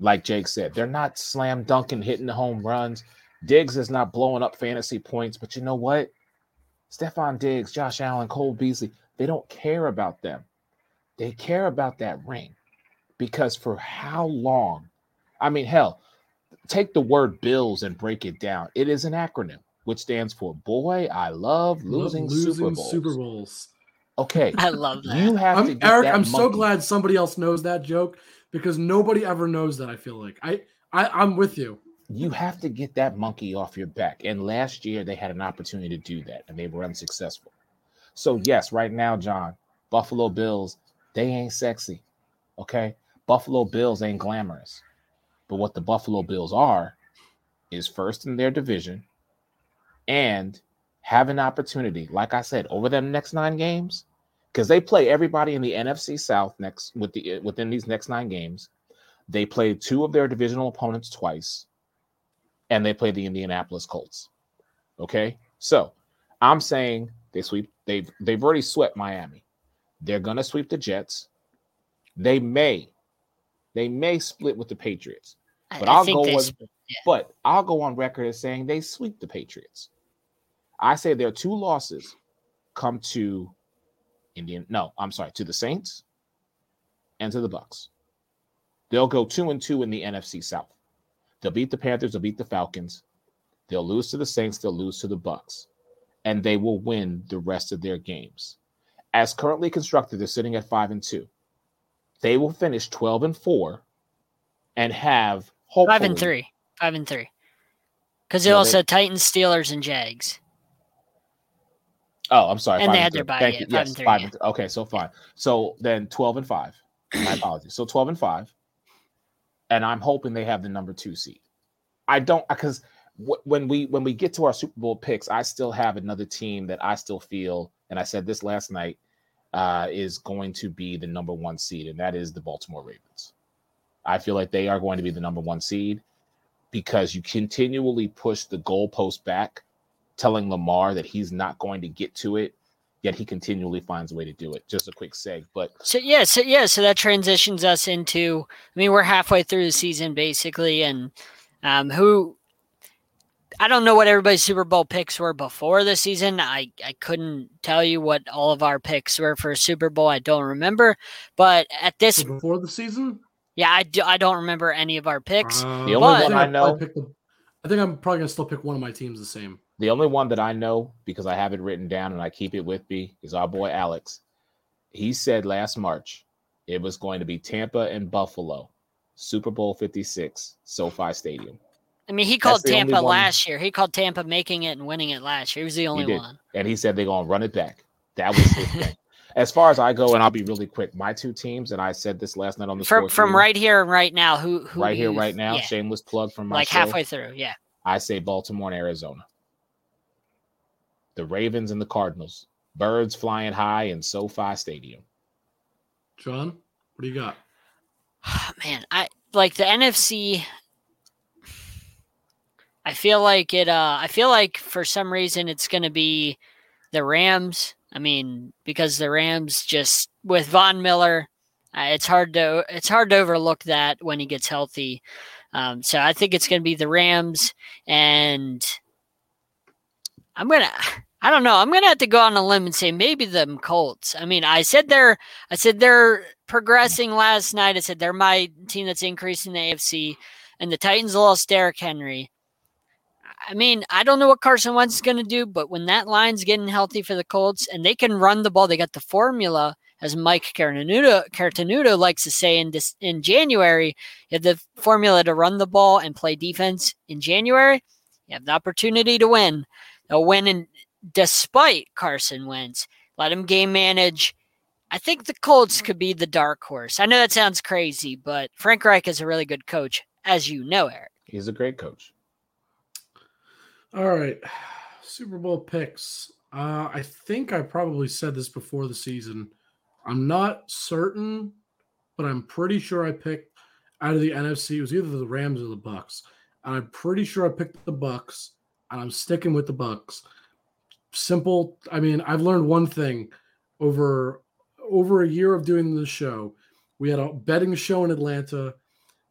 Like Jake said, they're not slam dunking, hitting the home runs. Diggs is not blowing up fantasy points, but you know what? Stefon Diggs, Josh Allen, Cole Beasley, they don't care about them. They care about that ring because for how long? I mean, hell, take the word Bills and break it down. It is an acronym which stands for Boy, I love losing, love losing Super, Bowls. Super Bowls. Okay. I love that. You have I'm, to Eric, I'm monkey. so glad somebody else knows that joke because nobody ever knows that, I feel like. I, I I'm with you you have to get that monkey off your back. And last year they had an opportunity to do that and they were unsuccessful. So, yes, right now, John, Buffalo Bills, they ain't sexy. Okay. Buffalo Bills ain't glamorous. But what the Buffalo Bills are is first in their division and have an opportunity, like I said, over them next nine games, because they play everybody in the NFC South next with the within these next nine games. They play two of their divisional opponents twice and they play the Indianapolis Colts. Okay, so I'm saying they sweep. They've they've already swept Miami. They're gonna sweep the Jets. They may, they may split with the Patriots. But I, will go with, yeah. but I'll go on record as saying they sweep the Patriots. I say their two losses come to Indian. No, I'm sorry, to the Saints and to the Bucks. They'll go two and two in the NFC South. They'll beat the Panthers, they'll beat the Falcons, they'll lose to the Saints, they'll lose to the Bucks, and they will win the rest of their games. As currently constructed, they're sitting at five and two. They will finish 12 and four and have five and three. Five and three. Because they no, also they, Titans, Steelers, and Jags. Oh, I'm sorry. And they had their bye. Thank you. Five yes, and three, five yeah. and th- okay, so fine. So then 12 and five. My apologies. So 12 and five and I'm hoping they have the number two seed. I don't because w- when we when we get to our Super Bowl picks, I still have another team that I still feel, and I said this last night, uh, is going to be the number one seed, and that is the Baltimore Ravens. I feel like they are going to be the number one seed because you continually push the goalpost back, telling Lamar that he's not going to get to it yet he continually finds a way to do it. Just a quick seg, but so yeah, so yeah, so that transitions us into. I mean, we're halfway through the season basically, and um, who I don't know what everybody's Super Bowl picks were before the season. I, I couldn't tell you what all of our picks were for Super Bowl. I don't remember. But at this before the season, yeah, I, do, I don't remember any of our picks. Uh, the only one I know, the, I think I'm probably gonna still pick one of my teams the same. The only one that I know because I have it written down and I keep it with me is our boy Alex. He said last March it was going to be Tampa and Buffalo, Super Bowl 56, SoFi Stadium. I mean, he called Tampa last year. He called Tampa making it and winning it last year. He was the only one. And he said they're going to run it back. That was his thing. As far as I go, and I'll be really quick, my two teams, and I said this last night on the from, from right here and right now. Who, who right here, right now? Yeah. Shameless plug from my like show. halfway through. Yeah, I say Baltimore and Arizona the Ravens and the Cardinals. Birds flying high in SoFi Stadium. John, what do you got? Man, I like the NFC. I feel like it. Uh, I feel like for some reason it's going to be the Rams. I mean, because the Rams just with Von Miller, uh, it's hard to it's hard to overlook that when he gets healthy. Um, so I think it's going to be the Rams, and I'm gonna I don't know. I'm gonna have to go on a limb and say maybe the Colts. I mean, I said they're I said they're progressing last night. I said they're my team that's increasing the AFC, and the Titans lost Derrick Henry. I mean, I don't know what Carson Wentz is going to do, but when that line's getting healthy for the Colts and they can run the ball, they got the formula, as Mike Cartenuto, likes to say in this, in January, you have the formula to run the ball and play defense in January. You have the opportunity to win. They'll win in, despite Carson Wentz. Let him game manage. I think the Colts could be the dark horse. I know that sounds crazy, but Frank Reich is a really good coach, as you know, Eric. He's a great coach. All right. Super Bowl picks. Uh, I think I probably said this before the season. I'm not certain, but I'm pretty sure I picked out of the NFC. It was either the Rams or the Bucks. And I'm pretty sure I picked the Bucks, and I'm sticking with the Bucks. Simple. I mean, I've learned one thing over over a year of doing the show. We had a betting show in Atlanta.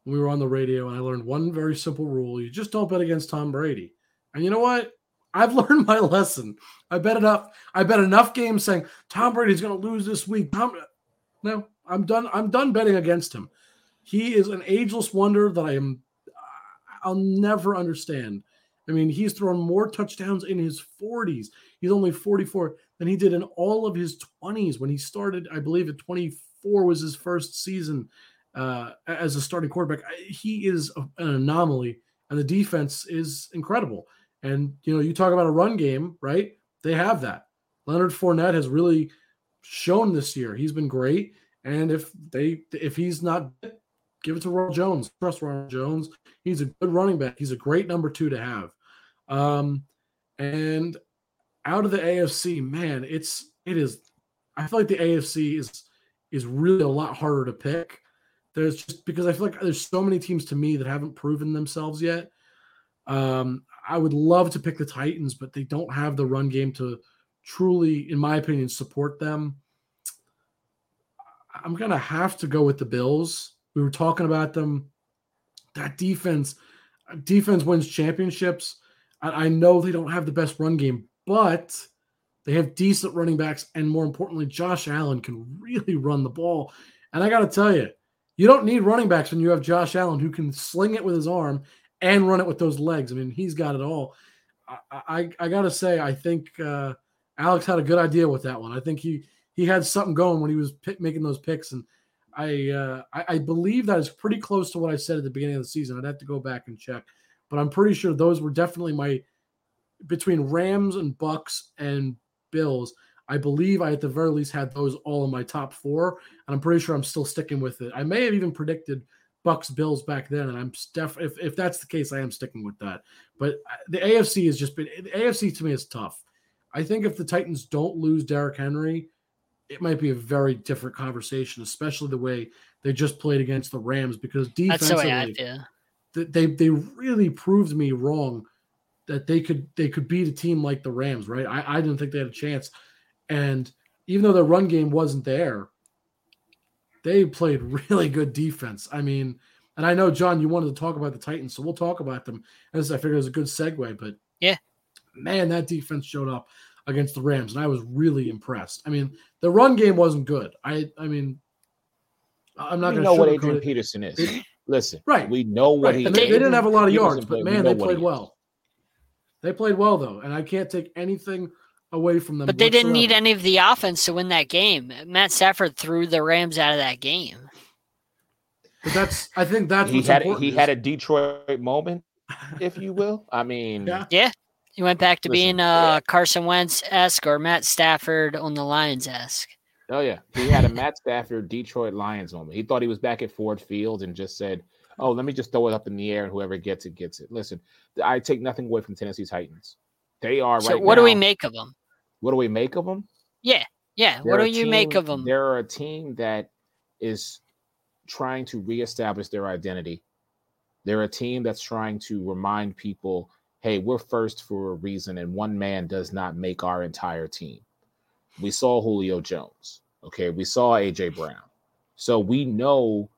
We were on the radio, and I learned one very simple rule: you just don't bet against Tom Brady. And you know what? I've learned my lesson. I bet enough. I bet enough games saying Tom Brady's going to lose this week. Tom, no, I'm done. I'm done betting against him. He is an ageless wonder that I am. I'll never understand. I mean, he's thrown more touchdowns in his 40s. He's only 44 than he did in all of his 20s when he started. I believe at 24 was his first season uh, as a starting quarterback. He is an anomaly, and the defense is incredible. And you know, you talk about a run game, right? They have that. Leonard Fournette has really shown this year. He's been great. And if they if he's not give it to Ronald Jones. Trust Ronald Jones. He's a good running back. He's a great number two to have. Um, and out of the AFC, man, it's it is. I feel like the AFC is is really a lot harder to pick. There's just because I feel like there's so many teams to me that haven't proven themselves yet. Um, I would love to pick the Titans, but they don't have the run game to truly, in my opinion, support them. I'm gonna have to go with the Bills. We were talking about them. That defense, defense wins championships. I, I know they don't have the best run game, but they have decent running backs, and more importantly, Josh Allen can really run the ball. And I got to tell you, you don't need running backs when you have Josh Allen who can sling it with his arm and run it with those legs. I mean, he's got it all. I I, I got to say, I think uh, Alex had a good idea with that one. I think he he had something going when he was pick, making those picks, and I, uh, I I believe that is pretty close to what I said at the beginning of the season. I'd have to go back and check, but I'm pretty sure those were definitely my between Rams and Bucks and Bills. I believe I at the very least had those all in my top four, and I'm pretty sure I'm still sticking with it. I may have even predicted Bucks Bills back then, and I'm def- if if that's the case, I am sticking with that. But uh, the AFC has just been the AFC to me is tough. I think if the Titans don't lose Derrick Henry, it might be a very different conversation, especially the way they just played against the Rams because defensively, the they they really proved me wrong that they could they could beat a team like the Rams, right? I, I didn't think they had a chance. And even though their run game wasn't there, they played really good defense. I mean, and I know John, you wanted to talk about the Titans, so we'll talk about them. As I figured it was a good segue, but yeah, man, that defense showed up against the Rams, and I was really impressed. I mean, the run game wasn't good. I, I mean, I'm not going to know what Adrian it. Peterson is. It, Listen, right? We know what right. he. They, they, didn't have a lot of yards, but man, they played well. They played well though, and I can't take anything away from them. But they didn't need any of the offense to win that game. Matt Stafford threw the Rams out of that game. But that's I think that's he had he had a Detroit moment, if you will. I mean, yeah. yeah. He went back to Listen, being uh, yeah. Carson Wentz esque or Matt Stafford on the Lions esque. Oh yeah, he had a Matt Stafford Detroit Lions moment. He thought he was back at Ford Field and just said, "Oh, let me just throw it up in the air and whoever gets it gets it." Listen, I take nothing away from Tennessee Titans. They are so right. What now, do we make of them? What do we make of them? Yeah, yeah. They're what do you team, make of them? They're a team that is trying to reestablish their identity. They're a team that's trying to remind people, hey, we're first for a reason, and one man does not make our entire team. We saw Julio Jones. Okay. We saw AJ Brown. So we know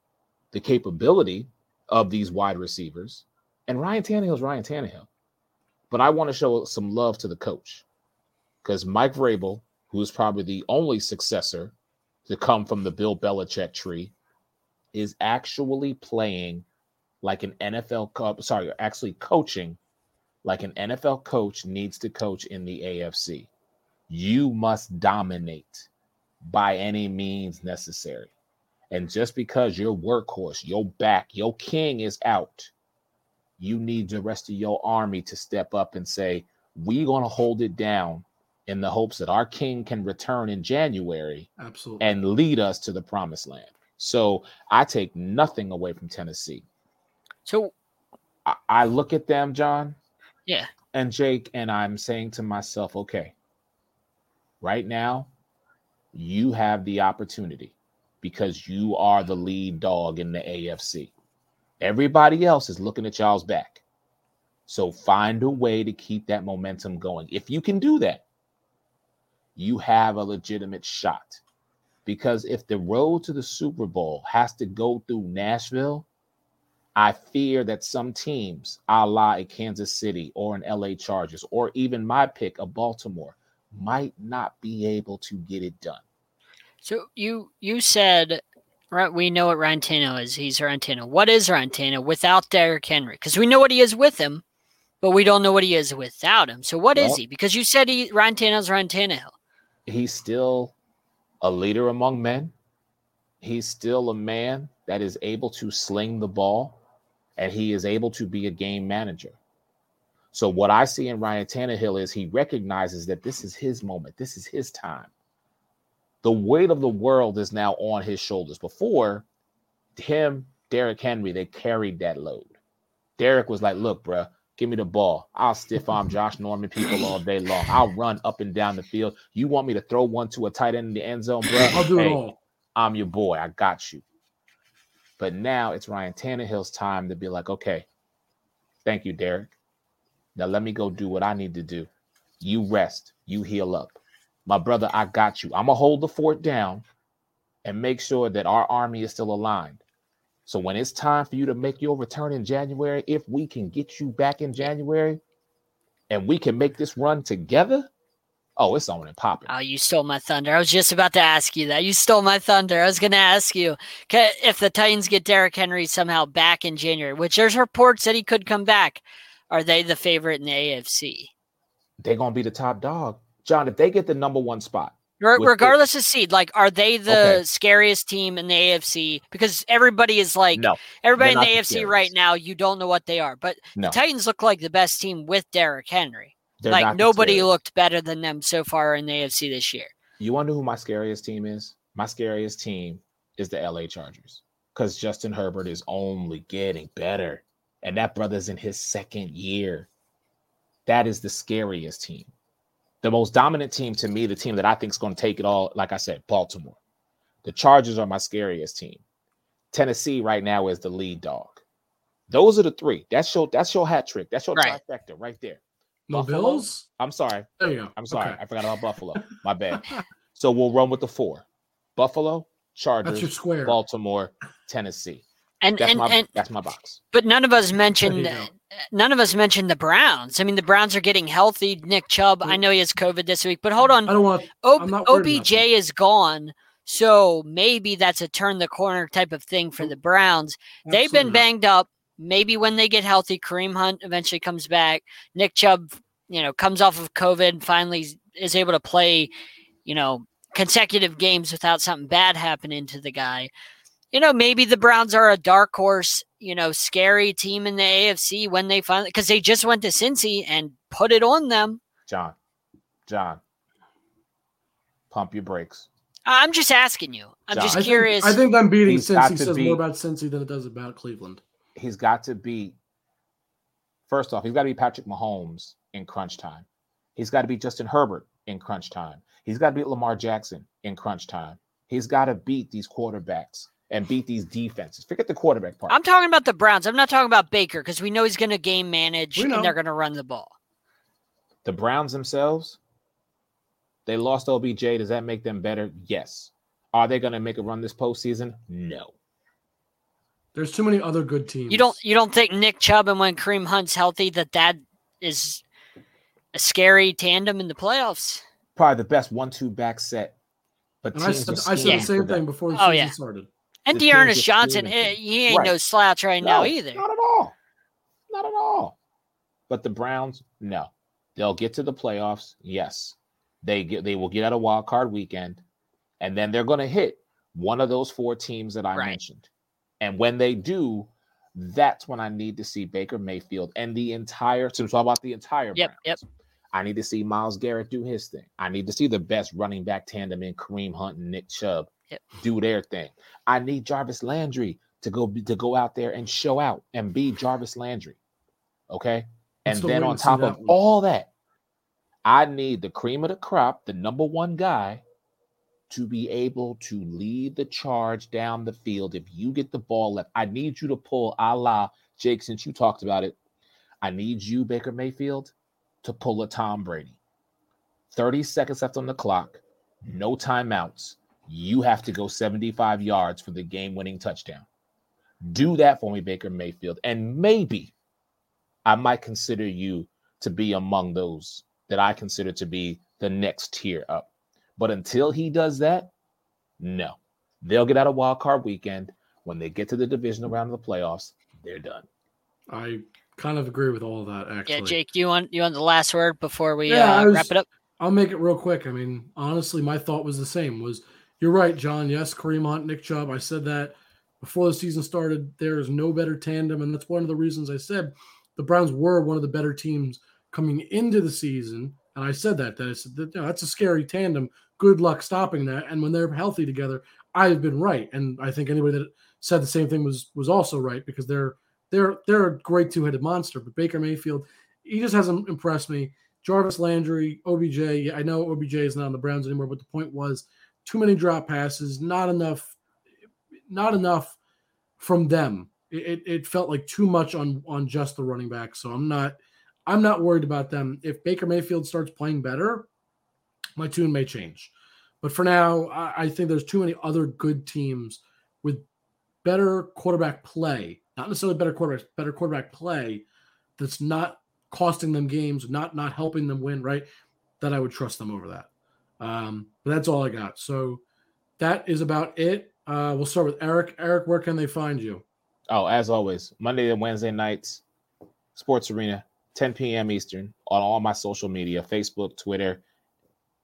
the capability of these wide receivers. And Ryan Tannehill is Ryan Tannehill. But I want to show some love to the coach because Mike Vrabel, who is probably the only successor to come from the Bill Belichick tree, is actually playing like an NFL co- sorry, actually coaching like an NFL coach needs to coach in the AFC. You must dominate by any means necessary. And just because your workhorse, your back, your king is out, you need the rest of your army to step up and say, We're going to hold it down in the hopes that our king can return in January Absolutely. and lead us to the promised land. So I take nothing away from Tennessee. So I, I look at them, John. Yeah. And Jake, and I'm saying to myself, okay, right now, you have the opportunity because you are the lead dog in the AFC. Everybody else is looking at y'all's back. So find a way to keep that momentum going. If you can do that, you have a legitimate shot. Because if the road to the Super Bowl has to go through Nashville, I fear that some teams, a la a Kansas City or an LA Chargers, or even my pick of Baltimore, might not be able to get it done. So you you said right we know what Ryan is. He's Ryan What is Ryan without Derrick Henry? Because we know what he is with him, but we don't know what he is without him. So what is Well- he? Because you said he Tannehill's Ryan He's still a leader among men. He's still a man that is able to sling the ball, and he is able to be a game manager. So what I see in Ryan Tannehill is he recognizes that this is his moment. This is his time. The weight of the world is now on his shoulders. Before him, Derrick Henry, they carried that load. Derrick was like, look, bruh, give me the ball. I'll stiff arm Josh Norman people all day long. I'll run up and down the field. You want me to throw one to a tight end in the end zone, bruh? I'll do it all. I'm your boy. I got you. But now it's Ryan Tannehill's time to be like, okay, thank you, Derrick. Now let me go do what I need to do. You rest. You heal up. My brother, I got you. I'm going to hold the fort down and make sure that our army is still aligned. So when it's time for you to make your return in January, if we can get you back in January and we can make this run together, oh, it's on and popping. Oh, you stole my thunder. I was just about to ask you that. You stole my thunder. I was going to ask you if the Titans get Derrick Henry somehow back in January, which there's reports that he could come back. Are they the favorite in the AFC? They're going to be the top dog. John, if they get the number one spot, Re- With the- regardless of seed, like, are they the Okay. scariest team in the AFC? Because everybody is like, no, everybody in the AFC right now, you don't know what they are. But no. the Titans look like the best team with Derrick Henry. Like, nobody scariest. looked better than them so far in the AFC this year. You wonder who my scariest team is? My scariest team is the LA Chargers because Justin Herbert is only getting better. And that brother's in his second year. That is the scariest team. The most dominant team to me, the team that I think is going to take it all, like I said, Baltimore. The Chargers are my scariest team. Tennessee right now is the lead dog. Those are the three. That's your that's your hat trick. That's your Right. trifecta right there. No Buffalo? Bills? I'm sorry. There you go. I'm sorry. Okay. I forgot about Buffalo. My bad. So we'll run with the four: Buffalo, That's your Chargers, square. Baltimore, Tennessee. And That's and, my and that's my box. but none of us mentioned none of us mentioned the Browns. I mean, the Browns are getting healthy. Nick Chubb, I know he has COVID this week, but hold on. I don't want. O- I'm not worried about OBJ is gone. So maybe that's a turn the corner type of thing for the Browns. They've been banged up. Maybe when they get healthy, Kareem Hunt eventually comes back. Nick Chubb, you know, comes off of COVID and finally is able to play, you know, consecutive games without something bad happening to the guy. You know, maybe the Browns are a dark horse, you know, scary team in the AFC when they finally because they just went to Cincy and put it on them. John, John, pump your brakes. I'm just asking you. I'm John. just I think. I think them beating He's Cincy says be- more about Cincy than it does about Cleveland. He's got to beat. First off, he's got to be Patrick Mahomes in crunch time. He's got to be Justin Herbert in crunch time. He's got to beat Lamar Jackson in crunch time. He's got to beat these quarterbacks and beat these defenses. Forget the quarterback part. I'm talking about the Browns. I'm not talking about Baker because we know he's going to game manage and they're going to run the ball. the Browns themselves, they lost OBJ. Does that make them better? Yes. Are they going to make a run this postseason? No. There's too many other good teams. You don't you don't think Nick Chubb and when Kareem Hunt's healthy that that is a scary tandem in the playoffs? probably the best one-two back set. But And I said, I said the same thing before the Oh, season yeah. started. And the teams D'Ernest Johnson, scheming he ain't no slouch right now either. Not at all. Not at all. But the Browns, no. They'll get to the playoffs. Yes. They get they will get out a wild card weekend. And then they're going to hit one of those four teams that I Right. mentioned. And when they do, that's when I need to see Baker Mayfield and the entire so talk about the entire Yep, Browns. yep. I need to see Myles Garrett do his thing. I need to see the best running back tandem in Kareem Hunt and Nick Chubb Yep. do their thing. I need Jarvis Landry to go to go out there and show out and be Jarvis Landry. Okay? And then on top of one. all that, I need the cream of the crop, the number one guy to be able to lead the charge down the field. If you get the ball left, I need you to pull a la Jake, since you talked about it. I need you, Baker Mayfield, to pull a Tom Brady. 30 seconds left on the clock, no timeouts. You have to go 75 yards for the game winning touchdown. Do that for me, Baker Mayfield. And maybe I might consider you to be among those that I consider to be the next tier up. But until he does that, no. They'll get out of wild card weekend. When they get to the divisional round of the playoffs, they're done. I kind of agree with all of that. Actually, Yeah, Jake, you want you want the last word before we Yeah, uh, I was- wrap it up? I'll make it real quick. I mean, honestly, my thought was the same. Was you're right, John? Yes, Kareem Hunt, Nick Chubb. I said that before the season started. There is no better tandem, and that's one of the reasons I said the Browns were one of the better teams coming into the season. And I said that that, I said that you know, that's a scary tandem. Good luck stopping that. And when they're healthy together, I've been right. And I think anybody that said the same thing was was also right because they're they're they're a great two headed monster. But Baker Mayfield, he just hasn't impressed me. Jarvis Landry, OBJ. yeah, I know OBJ is not on the Browns anymore, but the point was too many drop passes, not enough, not enough from them. It, it felt like too much on on just the running back. So I'm not I'm not worried about them. If Baker Mayfield starts playing better, my tune may change. But for now, I, I think there's too many other good teams with better quarterback play, not necessarily better quarterback, better quarterback play that's not costing them games, not not helping them win, right? That I would trust them over that. Um, but that's all I got. So that is about it. Uh, we'll start with Eric. Eric, where can they find you? Oh, as always, Monday and Wednesday nights, Sports Arena, 10 p.m. Eastern, on all my social media Facebook, Twitter,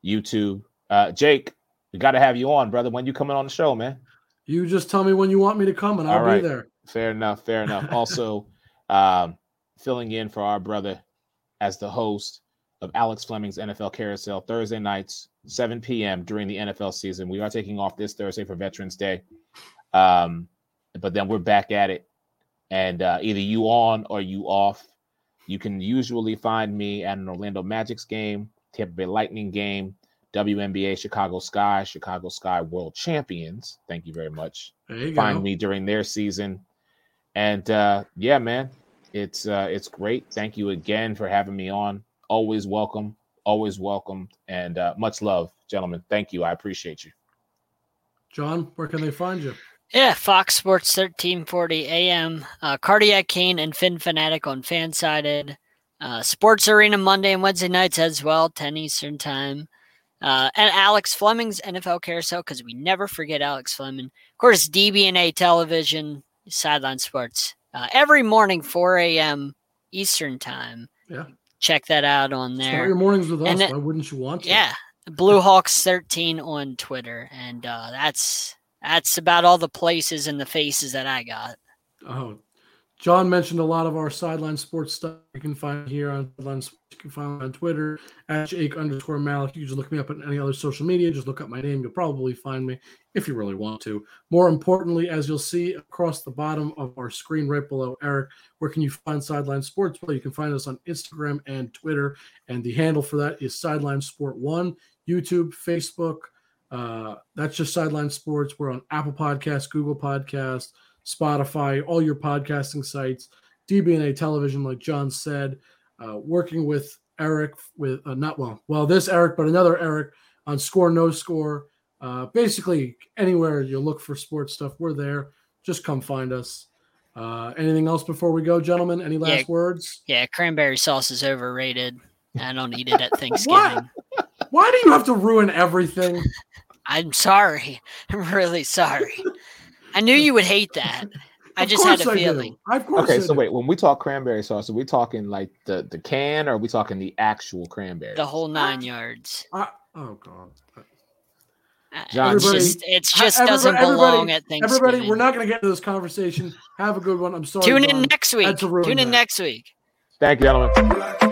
YouTube. Uh, Jake, we got to have you on, brother. When you coming on the show, man? You just tell me when you want me to come, and I'll right. be there. Fair enough. Fair enough. Also, um, filling in for our brother as the host of Alex Fleming's NFL Carousel Thursday nights, 7 p.m. during the NFL season. We are taking off this Thursday for Veterans Day, um, but then we're back at it. And uh, either you on or you off. You can usually find me at an Orlando Magic's game, Tampa Bay Lightning game, WNBA Chicago Sky, Chicago Sky World Champions. Thank you very much There you find go. me during their season. And uh yeah, man, it's uh it's great. Thank you again for having me on. Always welcome, always welcome, and uh much love, gentlemen. Thank you. I appreciate you. John, where can they find you? Yeah, Fox Sports 1340 AM, uh, Cardiac Kane and Fin Fanatic on Fansided, uh, Sports Arena Monday and Wednesday nights as well, 10 Eastern Time. Uh, and Alex Fleming's NFL Carousel because we never forget Alex Fleming. Of course, DBNA Television, Sideline Sports, uh, every morning 4 a.m. Eastern Time. Yeah. Check that out on there. Start your mornings with us. And then- Why wouldn't you want to? Yeah, Blue Hawks 13 on Twitter, and uh, that's that's about all the places and the faces that I got. Oh, John mentioned a lot of our sideline sports stuff. You can find here on sideline. Sports. You can find on Twitter at Jake underscore Malik. You just look me up on any other social media. Just look up my name. You'll probably find me if you really want to. More importantly, as you'll see across the bottom of our screen right below Eric, where can you find Sideline Sports? Well, you can find us on Instagram and Twitter, and the handle for that is Sideline Sport One. YouTube, Facebook. Uh, that's just Sideline Sports. We're on Apple Podcasts, Google Podcasts. Spotify, all your podcasting sites, DBNA Television, like John said, uh, working with Eric with uh, not well, well this Eric, but another Eric on Score No Score. Uh, basically, anywhere you look for sports stuff, we're there. Just come find us. Uh, anything else before we go, gentlemen? Any last Yeah. words? Yeah, cranberry sauce is overrated. I don't eat it at Thanksgiving. Why do you have to ruin everything? I'm sorry. I'm really sorry. I knew you would hate that. I just had course a I feeling. Of course Okay, I so do. wait, when we talk cranberry sauce, are we talking like the the can, or are we talking the actual cranberry? The whole nine yards. I, oh god. Uh, John, it's Everybody- just, it just everybody- doesn't belong at Thanksgiving. Everybody, we're not going to get into this conversation. Have a good one. I'm sorry. Tune in John. next week. Tune in that. next week. Thank you, gentlemen.